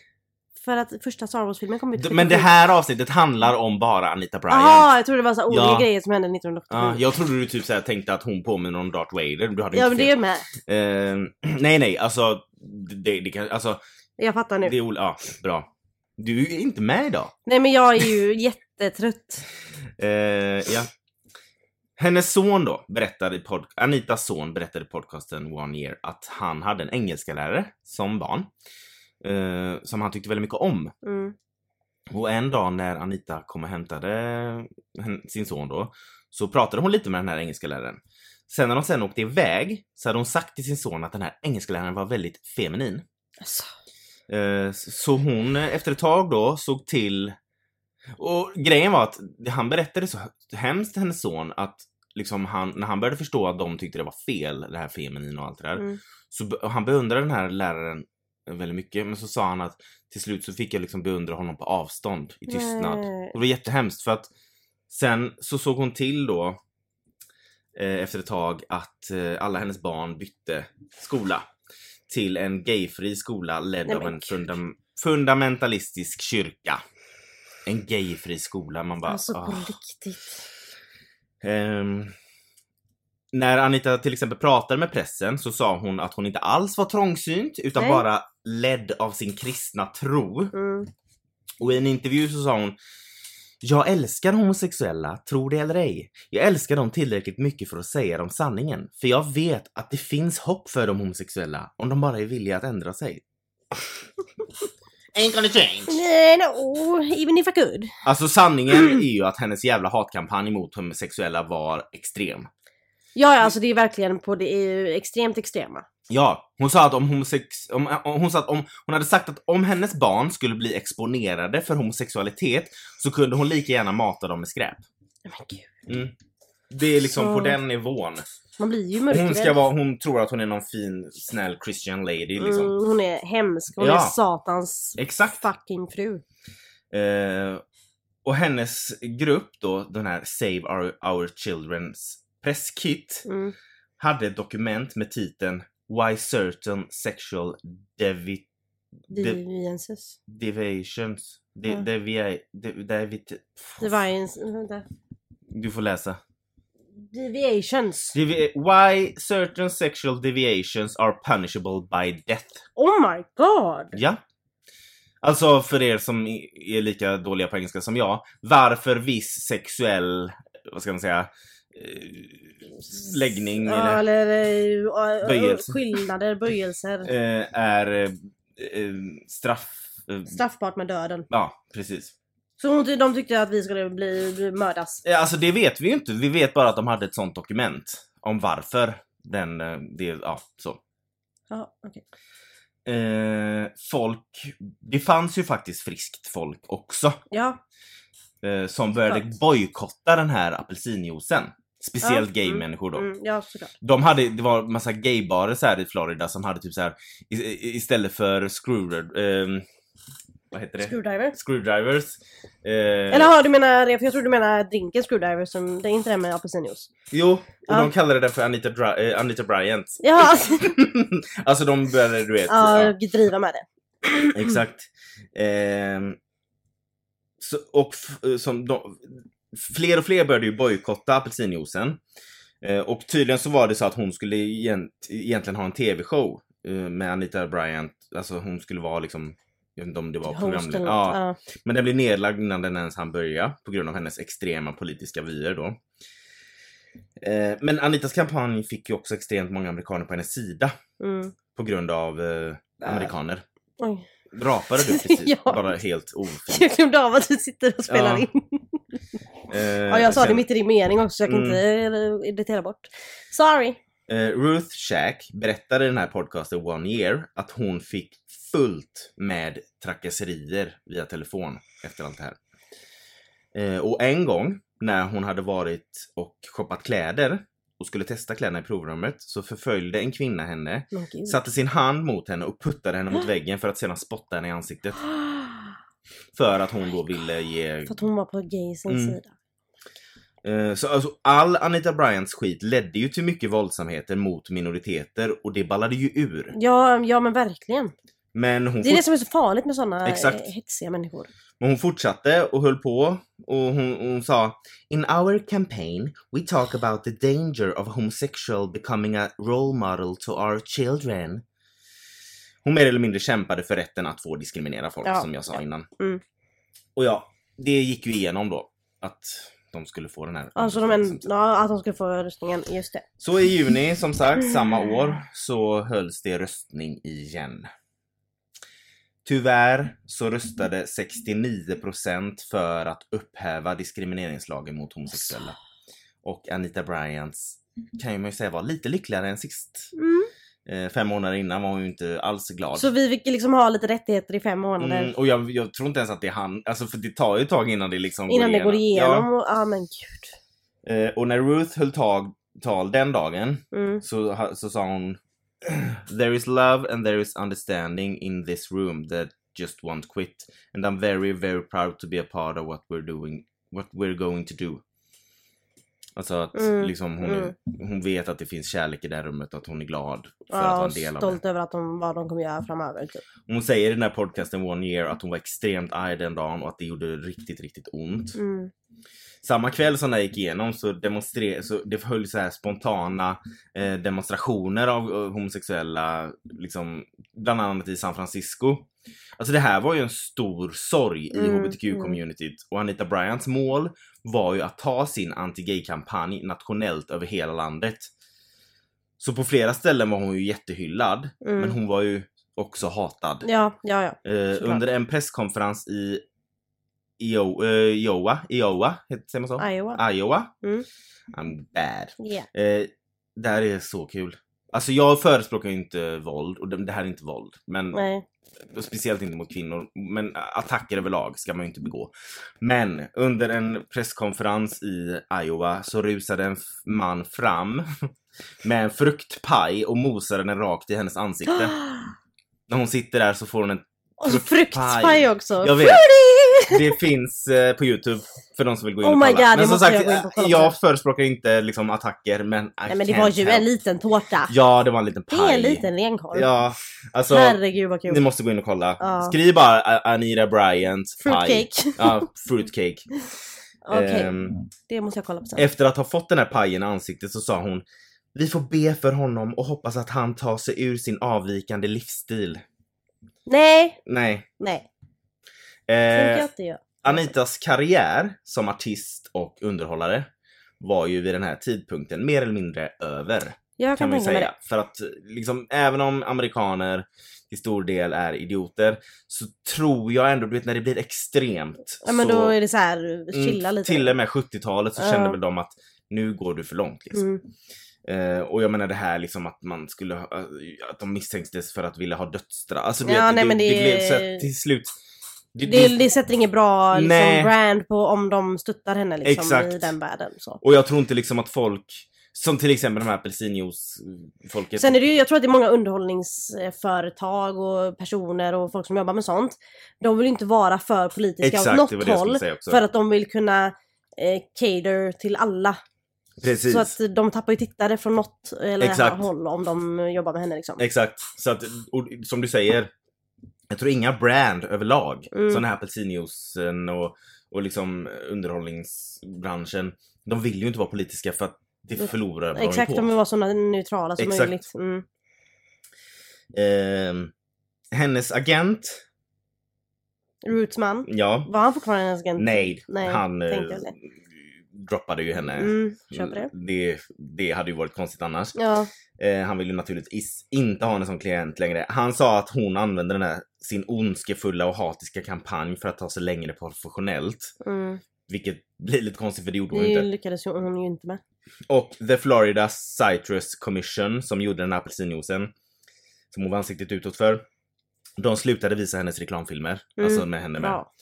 För att första Star Wars-filmen kom ut Men det här avsnittet handlar om bara Anita Bryant. Jaha, jag trodde det var så olika Ja. grejer som hände 1987. Ja, Ja, jag trodde du typ så tänkte att hon påminner om Darth Vader. Du hade men inte det är med. Eh, (clears throat) nej, nej, alltså. Det, det kan, alltså, Jag fattar nu. det är Ja, bra. Du är inte med idag. Nej men jag är ju (laughs) jättetrött. Eh, ja. Hennes son då berättade i Anitas son berättade i podcasten One Year att han hade en engelska lärare som barn. Eh, som han tyckte väldigt mycket om. Mm. Och en dag när Anita kom och hämtade sin son då, så pratade hon lite med den här engelska läraren. Sen när de sen åkte iväg så hade hon sagt till sin son att den här engelska läraren var väldigt feminin. Alltså. Eh, Så hon eh, efter ett tag då såg till... Och grejen var att han berättade så hemskt hennes son att liksom han, när han började förstå att de tyckte det var fel, det här feminin och allt det där. Mm. Så han beundrade den här läraren väldigt mycket. Men så sa han att till slut så fick jag liksom beundra honom på avstånd i tystnad. Nej. Och det var jättehemskt för att sen så såg hon till då eh, efter ett tag att eh, alla hennes barn bytte skola till en gayfri skola ledd Nej, av en gud. fundam fundamentalistisk kyrka. En gayfri skola, man bara... Alltså på ah. riktigt. Ehm, när Anita till exempel pratade med pressen så sa hon att hon inte alls var trångsynt utan Nej. bara ledd av sin kristna tro. Mm. Och i en intervju så sa hon Jag älskar homosexuella, tro det eller ej. Jag älskar dem tillräckligt mycket för att säga dem sanningen. För jag vet att det finns hopp för de homosexuella om de bara är villiga att ändra sig. (laughs) Ain't gonna change. Nej, no, even if I could. Alltså sanningen är ju att hennes jävla hatkampanj mot homosexuella var extrem. Ja, ja, alltså det är verkligen på det är extremt extrema. Ja, hon sa att om homosex... Om, om, hon sa att om hon hade sagt att om hennes barn skulle bli exponerade för homosexualitet så kunde hon lika gärna mata dem med skräp. Men gud. Mm. Det är liksom Så- på den nivån. Man blir ju Hon, mörkrädd. ska vara, hon tror att hon är någon fin, snäll Christian lady liksom. mm, hon är hemsk. Hon Ja. är satans Exakt. fucking fru. Eh, och hennes grupp då, den här Save Our, Our Children's presskit, Mm. hade ett dokument med titeln Why certain sexual devi, de, Deviances. deviations de, Ja. devia, de, devi. Vänta. Du får läsa. Deviations. Devi, why certain sexual deviations are punishable by death. Oh my god! Ja. Alltså för er som är lika dåliga på engelska som jag. Varför viss sexuell, vad ska man säga, eh, läggning Ja, eller, eller äh, Böjelse. skillnader, böjelser. eh, är eh, eh, straff... Eh, Straffbart med döden. ja, precis. Så hon, de tyckte att vi skulle bli, bli mördas. Eh, Alltså det vet vi ju inte. Vi vet bara att de hade ett sånt dokument om varför den, eh, det, ja, så. Jaha, okej. Eh, folk, det fanns ju faktiskt friskt folk också. Ja, eh, som började Såklart. bojkotta den här apelsinjuicen. Speciellt Ja, gay-människor då. mm, ja såklart. De hade, det var massa gaybarer så här i Florida som hade typ så här istället för screw, ehm, vad heter det? Screwdriver. Screwdrivers. eh, Eller ja, du menar, för jag tror du menar drinken screwdriver som, det är inte den med apelsinjuice. Jo, och Ja. de kallade det för Anita, Dra- eh, Anita Bryant. Ja, alltså, (laughs) alltså de började, du vet. ja, ja. driva med det. Exakt. Ehm, så, och som de, fler och fler började ju bojkotta apelsinjuicen. Eh, och tydligen så var det så att hon skulle egent, egentligen ha en TV-show eh, med Anita Bryant. Alltså hon skulle vara liksom, jag vet inte om det var programledare. Ja, Ja. men den blev nedlagd innan den ens hann börja på grund av hennes extrema politiska vyer då. Eh, men Anitas kampanj fick ju också extremt många amerikaner på hennes sida Mm. på grund av eh, amerikaner. Oj. Rapade du precis? (laughs) Ja. Bara helt ofint. Jag glömde av att du sitter och spelar Ja. in. Eh, Ja, jag sa det sen- mitt i din mening också så jag kan Mm. inte irritera bort. Sorry. Eh, Ruth Shack berättade i den här podcasten One Year att hon fick fullt med trakasserier via telefon efter allt det här. Eh, och en gång när hon hade varit och shoppat kläder och skulle testa kläderna i provrummet så förföljde en kvinna henne, gud. satte sin hand mot henne och puttade henne mot (gasps) väggen för att sedan spotta henne i ansiktet. (gasps) För att hon då ville ge För att hon var på gay sin Mm. sida. Eh, Så alltså, all Anita Bryants skit ledde ju till mycket våldsamheter mot minoriteter och det ballade ju ur. Ja, ja men verkligen. Men hon, Det är det som är så farligt med såna Exakt. eh, hexiga människor. men hon fortsatte och höll på och hon, hon sa In our campaign we talk about the danger of homosexual becoming a role model to our children. Hon mer eller mindre kämpade för rätten att få diskriminera folk Ja, som jag sa innan. Mm. Och ja, det gick ju igenom då. Att de skulle få den här Alltså de en, ja, att de skulle få röstningen, just det. Så i juni, som sagt, samma år så hölls det röstning igen. Tyvärr så röstade 69% för att upphäva diskrimineringslagen mot homosexuella. Och Anita Bryants kan ju man ju säga var lite lyckligare än sist. Mm. Eh, fem månader innan var hon ju inte alls glad. Så vi fick liksom ha lite rättigheter i fem månader. Mm, och jag, jag tror inte ens att det är han, alltså för det tar ju ett tag innan det liksom innan det går igenom. Ja. Och, ja men gud. Eh, och när Ruth höll tag, tal den dagen Mm. så, så sa hon There is love and there is understanding in this room that just won't quit. And I'm very, very proud to be a part of what we're doing, what we're going to do. Alltså att Mm, liksom hon, mm. hon vet att det finns kärlek i det här rummet och att hon är glad för att vara Ja, en del av det. stolt över att de, vad de kommer göra framöver. Typ. Hon säger i den här podcasten One Year att hon var extremt arg den dagen och att det gjorde riktigt, riktigt ont. Mm. Samma kväll som det gick igenom så, demonstre- så det hölls så här spontana eh, demonstrationer av eh, homosexuella, liksom, bland annat i San Francisco. Alltså det här var ju en stor sorg i Mm, HBTQ-communityt och Anita Bryants mål var ju att ta sin anti-gay-kampanj nationellt över hela landet. Så på flera ställen var hon ju jättehyllad, Mm. men hon var ju också hatad. Ja, ja, ja. Eh, under en presskonferens i Io- eh, Iowa, Iowa, heter- säger man så? Iowa. Iowa. Mm. I'm bad. Yeah. Eh, det här är så kul. Alltså jag förespråkar ju inte våld och det här är inte våld. Men Nej. speciellt inte mot kvinnor. Men attacker överlag ska man ju inte begå. Men under en presskonferens i Iowa så rusade en man fram (laughs) med en fruktpaj och mosade den rakt i hennes ansikte. (gasps) När hon sitter där så får hon en Och så Fruktpaj. fruktpaj också. Jag vet. Fruity! Det finns eh, på Youtube för de som vill gå in Oh och kolla. God, det men som jag sagt, och kolla jag förespråkar inte liksom attacker men I Nej men det var ju help. en liten tårta. Ja, det var en liten det paj. är en liten renkorv. Ja, alltså Herregud vad kul. ni måste gå in och kolla. Ja. Skriv bara Anita Bryant. Fruitcake. Ja, fruitcake. (laughs) Okej, Ehm, det måste jag kolla på sen. efter att ha fått den här pajen i ansiktet så sa hon Vi får be för honom och hoppas att han tar sig ur sin avvikande livsstil. Nej, Nej. nej. Jag Eh. Anitas karriär som artist och underhållare var ju vid den här tidpunkten mer eller mindre över. Jag kan kan tänka säga. det. För att liksom, även om amerikaner till stor del är idioter så tror jag ändå, du vet när det blir extremt. Ja men så, då är det så här, chilla mm, lite. Till och med 70-talet så Ja. kände väl de att nu går du för långt liksom. Mm. Eh, och jag menar det här liksom att man skulle ha, att de misstänktes för att vilja ha dödsstraff. Alltså du Ja, vet, nej, det, men det, det- blev så till slut. Det, Det, det, sätter inget bra liksom, brand på om de stöttar henne liksom, Exakt. i den världen. Så. och jag tror inte liksom att folk, som till exempel de här apelsinjuice-folket. Sen är det ju, jag tror att det är många underhållningsföretag och personer och folk som jobbar med sånt. De vill inte vara för politiska Exakt, åt något håll. För att de vill kunna eh, cater till alla. Precis. Så att de tappar ju tittare från något eller Exakt. håll om de jobbar med henne liksom. Exakt. Så att, och, som du säger, jag tror inga brand överlag, Mm. sån här apelsinjuicen och, och liksom underhållningsbranschen, de vill ju inte vara politiska för att det förlorar vad Exakt, de på. vill vara så neutrala som Exakt. möjligt. Mm. Ehm, hennes agent, Rootsman. ja, Var han fortfarande hennes agent? nej, Nej, han droppade ju henne. Mm, det. det. Det hade ju varit konstigt annars. Ja. Eh, han vill ju naturligtvis inte ha henne som klient längre. Han sa att hon använde den här, sin ondskefulla och hatiska kampanj för att ta sig längre professionellt. Mm. Vilket blir lite konstigt för det gjorde hon Det inte. lyckades ju- hon ju inte med. Och The Florida Citrus Commission som gjorde den här apelsinjuicen som hon var ansiktet utåt för. De slutade visa hennes reklamfilmer, Mm, alltså med henne med. Bra.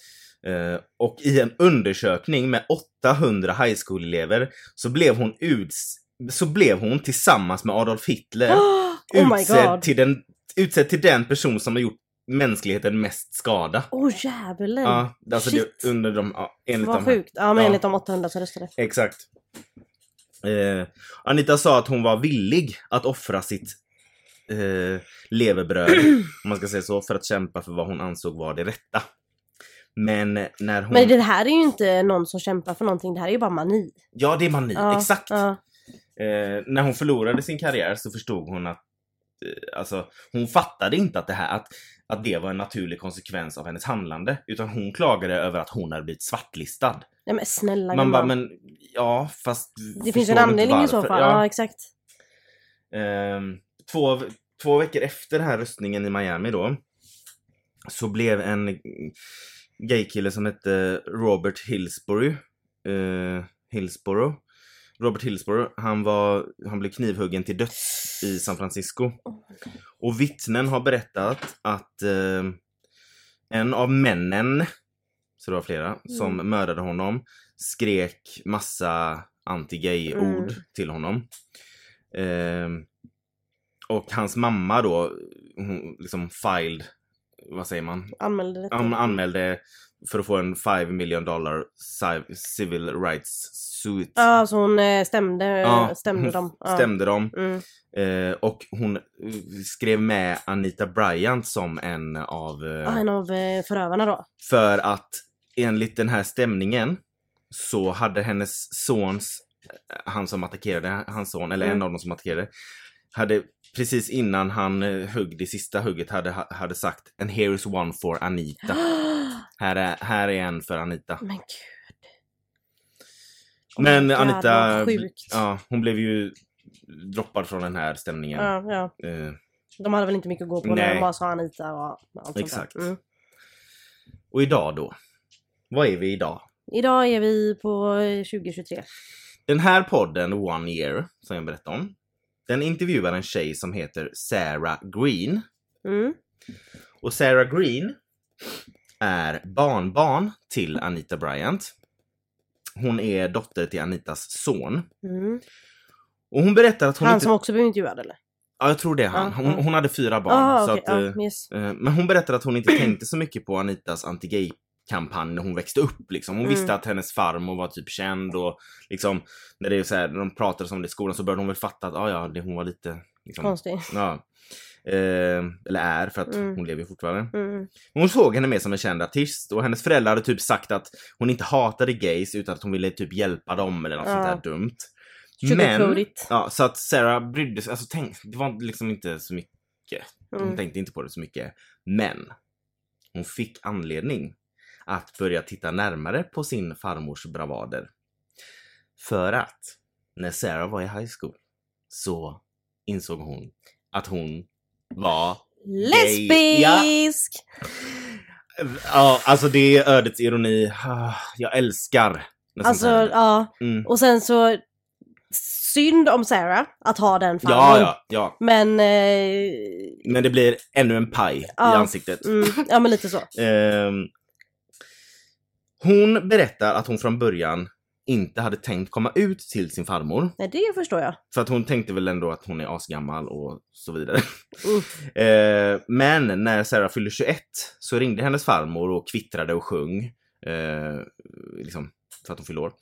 Eh, och i en undersökning med 800 high school-elever så blev hon uts så blev hon tillsammans med Adolf Hitler (gasps) oh utsedd, till den, utsedd till den person som har gjort mänskligheten mest skada. Åh jävlar. Ja, alltså Shit. det, under de, ja, enligt Vad de sjukt. Ja men Ja. enligt de 800 som röstade. Exakt. Eh, Anita sa att hon var villig att offra sitt eh, levebröd, om man ska säga så, för att kämpa för vad hon ansåg var det rätta. Men när hon... Men det här är ju inte någon som kämpar för någonting, det här är ju bara mani. Ja, det är mani. Ja, Exakt. Ja. Eh, när hon förlorade sin karriär så förstod hon att eh, Alltså, hon fattade inte att det här att, att det var en naturlig konsekvens av hennes handlande. Utan hon klagade över att hon hade blivit svartlistad. Nej men snälla Man bara, men ja, fast... Det finns en anledning i så fall. Ja, exakt. Ehm, två, två veckor efter den här röstningen i Miami då så blev en gaykille som hette Robert Hillsbury eh, Hillsborough Robert Hillsborough, han, var, han blev knivhuggen till döds i San Francisco. Oh. Och vittnen har berättat att eh, en av männen, så det var flera, som Mm. mördade honom skrek massa anti-gay-ord Mm. till honom. Ehm, och hans mamma då, hon liksom filed, vad säger man? Anmälde detta. Han anmälde för att få en 5 million dollar ci- civil rights suit. Ja, så hon eh, stämde, Ja, stämde dem. (laughs) Ja. Stämde dem. Mm. Eh, och hon eh, skrev med Anita Bryant som en av... Eh, Ja, en av eh, förövarna då. För att enligt den här stämningen så hade hennes sons, han som attackerade hans son, eller en Mm. av dem som attackerade, hade precis innan han eh, högg det sista hugget hade, hade sagt And here is one for Anita. (gasps) Här är, här är en för Anita. Men gud. Oh Men God, Anita, ja, hon blev ju droppad från den här stämningen. Ja, ja. Eh, De hade väl inte mycket att gå på när Nej. de bara sa Anita och allt sånt där. Exakt. Mm. och idag då? Vad är vi idag? Idag är vi på eh, 2023. Den här podden, One Year, som jag berättade om, Den intervjuar en tjej som heter Sarah Green. Mm. Och Sarah Green är barnbarn till Anita Bryant. Hon är dotter till Anitas son. Mm. Och hon berättar att hon Han inte... som också blev intervjuad eller? Ja, jag tror det är han. Hon, hon hade fyra barn. Ah, okej, att, ja, eh, yes. eh, men hon berättar att hon inte tänkte så mycket på Anitas anti-gay-kampanj när hon växte upp. Liksom. Hon Mm. visste att hennes farmor var typ känd och liksom, när, det är så här, när de pratade om det i skolan så började hon väl fatta att ah, ja, det, hon var lite... Liksom, Konstig. ja, eh, eller är, för att Mm. hon lever ju fortfarande. Mm. Hon såg henne mer som en känd artist och hennes föräldrar hade typ sagt att hon inte hatade gays utan att hon ville typ hjälpa dem eller något Ja. sånt där dumt. It. ja, så att Sarah brydde sig, alltså tänk, det var liksom inte så mycket. Hon Mm. tänkte inte på det så mycket. Men hon fick anledning att börja titta närmare på sin farmors bravader. För att när Sarah var i high school så insåg hon att hon var Lesbisk! Ja, alltså det är ödets ironi. Jag älskar när Alltså, ja. mm. Och sen så synd om Sarah att ha den Ja, farmor. ja, ja. Men, eh, Men det blir ännu en paj Ja. i ansiktet. mm, ja men lite så. Ehm, hon berättar att hon från början inte hade tänkt komma ut till sin farmor. Nej det förstår jag. För att hon tänkte väl ändå att hon är asgammal och så vidare. Mm. (laughs) Eh, men när Sarah fyllde 21 så ringde hennes farmor och kvittrade och sjöng. Eh, liksom, för att hon fyllde år.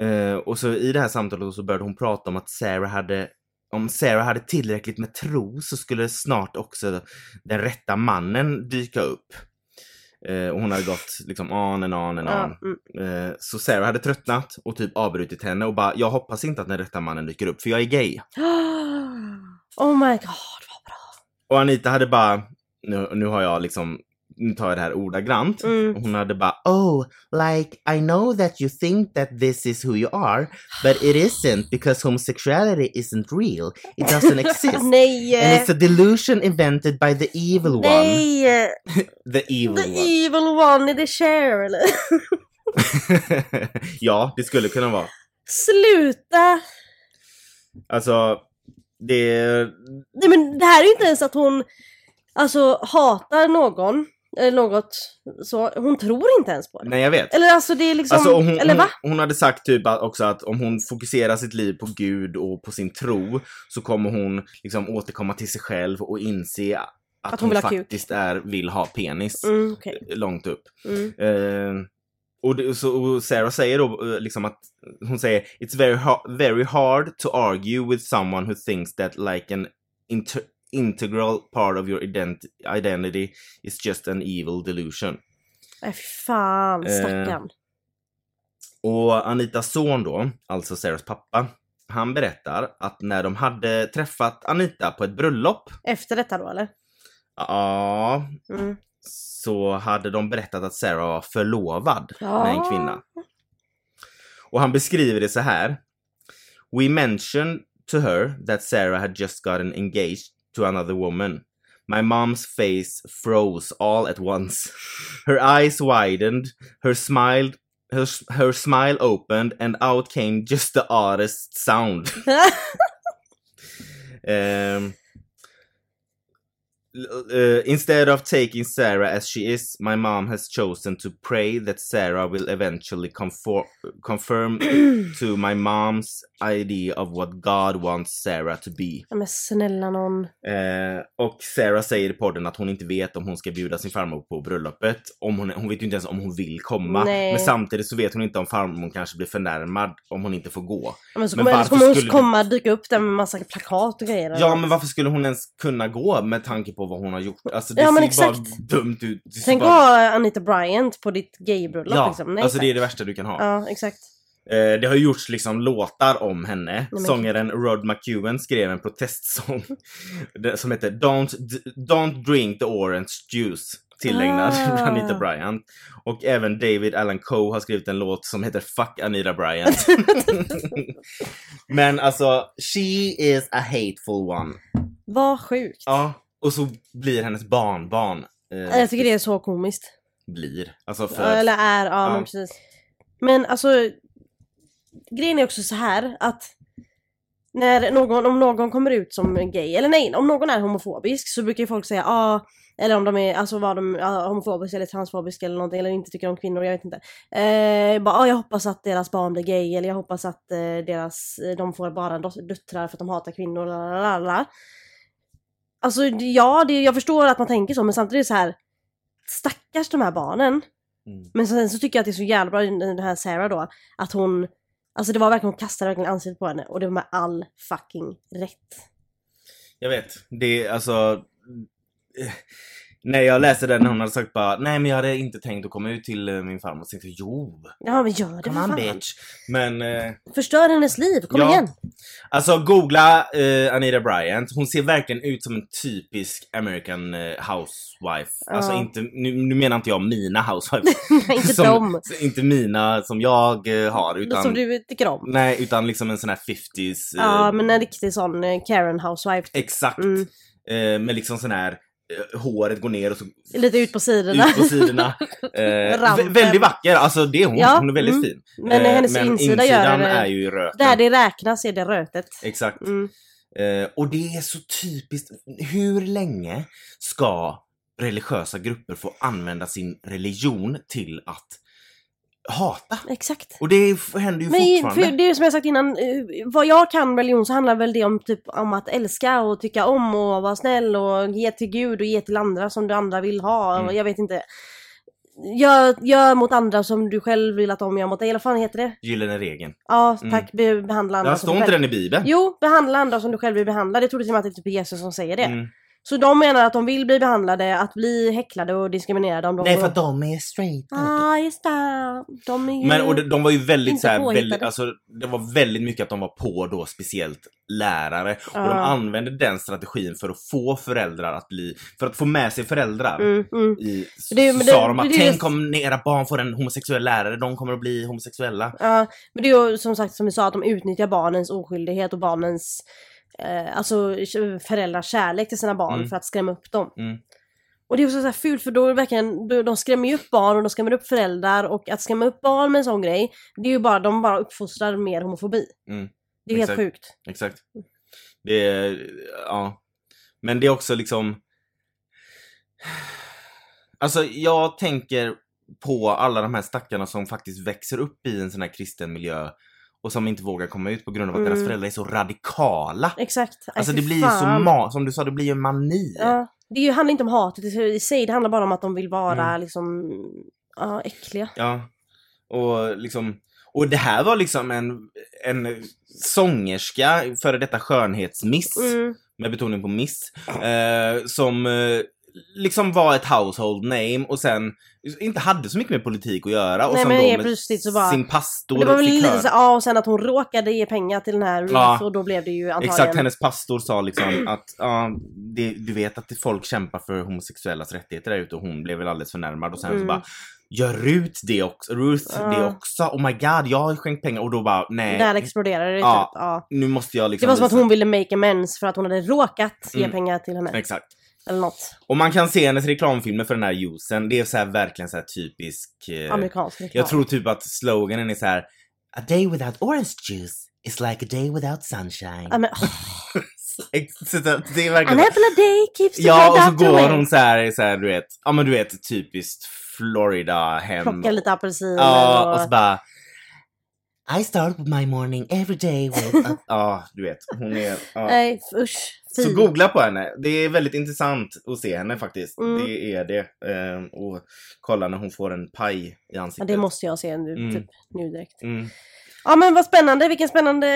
Eh, och så i det här samtalet så började hon prata om att Sarah hade om Sarah hade tillräckligt med tro så skulle snart också den rätta mannen dyka upp. Eh, och hon hade gått liksom on and on and on. Ja, mm. Eh, så Sarah hade tröttnat och typ avbrutit henne och bara jag hoppas inte att den rätta mannen dyker upp för jag är gay. (gasps) Oh my god vad bra. Och Anita hade bara, nu, nu har jag liksom, nu tar jag det här ordagrant. Mm. Hon hade bara Oh, like I know that you think that this is who you are, but it isn't because homosexuality isn't real. It doesn't exist. (laughs) Nej! And it's a delusion invented by the evil one. Nej! (laughs) The evil The one. evil one, är det Cher eller? (laughs) ja, det skulle kunna vara. Sluta! Alltså, det... Nej men det här är ju inte ens att hon alltså hatar någon eller något så. Hon tror inte ens på det. Nej, jag vet. Eller alltså det är liksom, Alltså, hon, eller hon, va? hon hade sagt typ att- också att om hon fokuserar sitt liv på Gud och på sin tro så kommer hon liksom återkomma till sig själv och inse att, Att hon kuk. faktiskt är, vill ha penis Mm, okej. långt upp. Mm. Eh, och, det, så, och Sarah säger då eh, liksom att hon säger It's very, ha- very hard to argue with someone who thinks that like an inter- integral part of your ident- identity is just an evil delusion. Nej fy fan, Eh, stackarn. Och Anitas son då, alltså Sarahs pappa, han berättar att när de hade träffat Anita på ett bröllop, Efter detta då eller? ja, Mm. så hade de berättat att Sarah var förlovad Ja. med en kvinna. Och han beskriver det så här. We mentioned to her that Sarah had just gotten engaged to another woman. My mom's face froze all at once. (laughs) Her eyes widened, her smile her, her smile opened and out came just the oddest sound. (laughs) Um, uh, instead of taking Sarah as she is, my mom has chosen to pray that Sarah will eventually confor- confirm (clears throat) to my mom's idea of what God wants Sarah to be. Ja, men snälla någon. Eh, och Sarah säger i podden att hon inte vet om hon ska bjuda sin farmor på bröllopet. Om hon, hon vet ju inte ens om hon vill komma. Nej. Men samtidigt så vet hon inte om farmor kanske blir förnärmad om hon inte får gå. Ja, men så Men kommer, så varför kommer hon skulle- komma dyka upp där med massa plakat och grejer. Ja men varför skulle hon ens kunna gå med tanke på vad hon har gjort? Alltså det Ja, ser bara exakt. dumt ut. Tänk att bara... ha Anita Bryant på ditt gaybröllop Ja, liksom. Nej, alltså det är det värsta du kan ha. Ja, exakt. Eh, det har gjorts liksom låtar om henne. men- Sångaren Rod McEwen skrev en protestsång (laughs) som heter Don't, Don't drink the orange juice tillägnad Ah. (laughs) Anita Bryant. Och även David Allan Coe har skrivit en låt som heter Fuck Anita Bryant. (laughs) Men alltså, she is a hateful one. Vad sjukt. Ja, och så blir hennes barnbarn eh, Jag tycker det är så komiskt. blir. Alltså för... Eller är, ja, Ja. men precis. Men alltså, grejen är också så här att när någon, om någon kommer ut som gay, eller nej, om någon är homofobisk så brukar ju folk säga ah, eller om de är, alltså var de ja, homofobiska eller transfobiska eller någonting, eller inte tycker om kvinnor, jag vet inte. Eh, bara, ah, jag hoppas att deras barn blir gay, eller jag hoppas att eh, deras, de får bara döttrar för att de hatar kvinnor, lalala. Alltså ja, det, jag förstår att man tänker så, men samtidigt så här stackars de här barnen. Mm. Men sen så tycker jag att det är så jävla bra, den här Sarah då, att hon, alltså det var verkligen, hon kastade verkligen ansiktet på henne och det var med all fucking rätt. Jag vet. Det är alltså... eh, När jag läste den hon hade sagt bara nej men jag hade inte tänkt att komma ut till eh, min farmor. Så tänkte jo, Ja men gör det come on bitch. Men eh, Förstör hennes liv, kom Ja. igen! alltså googla eh, Anita Bryant. Hon ser verkligen ut som en typisk American eh, housewife. Ja. Alltså inte, nu, nu menar inte jag mina housewives. (laughs) inte som, dem. Inte mina som jag eh, har utan... Som du tycker om. Nej, utan liksom en sån här 50s... eh, Ja men en riktig sån eh, Karen housewife. Exakt. Mm. Eh, med liksom sån här eh, håret går ner och så Lite ut på sidorna. ut på sidorna. (laughs) Eh, väldigt vacker, alltså det är hon. Ja, Hon är väldigt mm. fin. Men Eh, hennes insida gör insidan är ju röten. Där det räknas är det rötet. Exakt. Mm. Eh, och det är så typiskt. Hur länge ska religiösa grupper få använda sin religion till att hata? Exakt. Och det händer ju Men fortfarande. för det är som jag sagt innan, eh, vad jag kan religion så handlar väl det om typ om att älska och tycka om och vara snäll och ge till Gud och ge till andra som du andra vill ha. Mm. Och jag vet inte. Gör, gör mot andra som du själv vill att de gör mot dig, eller vad fan heter det? Gyllene regeln. Ja, Mm. tack. Be, behandla andra Ja, som står du inte den i Bibeln? Jo, behandla andra som du själv vill behandla. Det trodde till och med att det är typ Jesus som säger det. Mm. Så de menar att de vill bli behandlade, att bli häcklade och diskriminerade om de... Nej, för att de är straight. Ah, just det. De är ju... Men och de, de var ju väldigt Inte så här, påhittade. väldigt, alltså det var väldigt mycket att de var på då speciellt lärare och de Ja. använde den strategin för att få föräldrar att bli, för att få med sig föräldrar. Mm, mm. I, Det- så men sa det- de att det tänk just- om era barn får en homosexuell lärare, de kommer att bli homosexuella. Ja, men det är ju som sagt som vi sa att de utnyttjar barnens oskyldighet och barnens eh, alltså föräldrars kärlek till sina barn Mm. för att skrämma upp dem. Mm. Och det är också så här fult för då verkligen, de skrämmer ju upp barn och de skrämmer upp föräldrar och att skrämma upp barn med en sån grej, det är ju bara, de bara uppfostrar mer homofobi. Mm. Det är helt Exakt. sjukt. Exakt. Det är, ja. Men det är också liksom... Alltså jag tänker på alla de här stackarna som faktiskt växer upp i en sån här kristen miljö och som inte vågar komma ut på grund av att Mm. deras föräldrar är så radikala. Exakt. Alltså det blir ju så ma- som du sa, det blir ju mani. Ja, det ju, handlar inte om hatet i i sig, det handlar bara om att de vill vara Mm. liksom, ja, äckliga. Ja. Och liksom, och det här var liksom en, en sångerska, före detta skönhetsmiss, Mm. med betoning på miss, eh, som eh, liksom var ett household name och sen inte hade så mycket med politik att göra. Och Nej, sen men då med plötsligt så bara- sin pastor Det var väl fick lite så, ja och sen att hon råkade ge pengar till den här Ja. och då blev det ju antagligen... Exakt, hennes pastor sa liksom att ja, det, du vet att folk kämpar för homosexuellas rättigheter där ute och hon blev väl alldeles förnärmad och sen så Mm. bara Gör Ruth det också? Ruth Ja. det också? Oh my god, jag har skänkt pengar och då bara nej. Där exploderade det Ja, typ. Ja. Nu måste jag Det liksom var som att hon ville make amends för att hon hade råkat ge Mm. pengar till henne. Exakt. Eller något. Och man kan se hennes reklamfilmer för den här juicen. Det är så här verkligen så här typisk... Eh, Amerikansk reklam. jag tror typ att sloganen är så här A day without orange juice is like a day without sunshine. Ja, men, (laughs) så det är An verkligen... apple a day keeps the Ja, och så går hon så här, så här, du vet, ja men du vet typiskt Florida hem. Plockar lite apelsiner Ja, och... och så bara I start my morning every day with... a-" (laughs) Ja, du vet. Hon är... Ja. Nej, usch. Så googla på henne. Det är väldigt intressant att se henne faktiskt. Mm. Det är det. Ehm, och kolla när hon får en paj i Ja, ansiktet. det måste jag se nu, Mm. typ, nu direkt. Mm. Ja men vad spännande, vilken spännande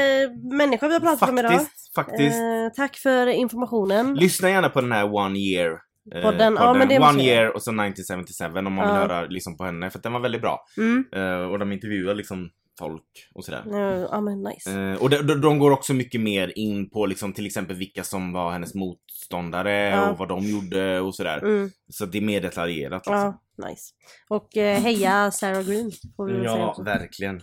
människa vi har pratat om idag. Faktiskt, faktiskt. Eh, tack för informationen. Lyssna gärna på den här One Year. eh, Podden, ja, men det måste One Year och så 1977 om man vill Ja. höra liksom på henne. För den var väldigt bra. Mm. Eh, och de intervjuar liksom folk och sådär. Ja men nice. Eh, och de, de, de går också mycket mer in på liksom till exempel vilka som var hennes motståndare Ja. och vad de gjorde och sådär. Mm. Så det är mer detaljerat. Liksom. Ja, nice. Och eh, heja Sarah Green. Får vi säga Ja, också. verkligen.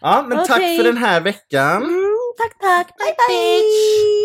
Ja, men tack Okej. för den här veckan. Mm, tack tack. Bye Bye, bye.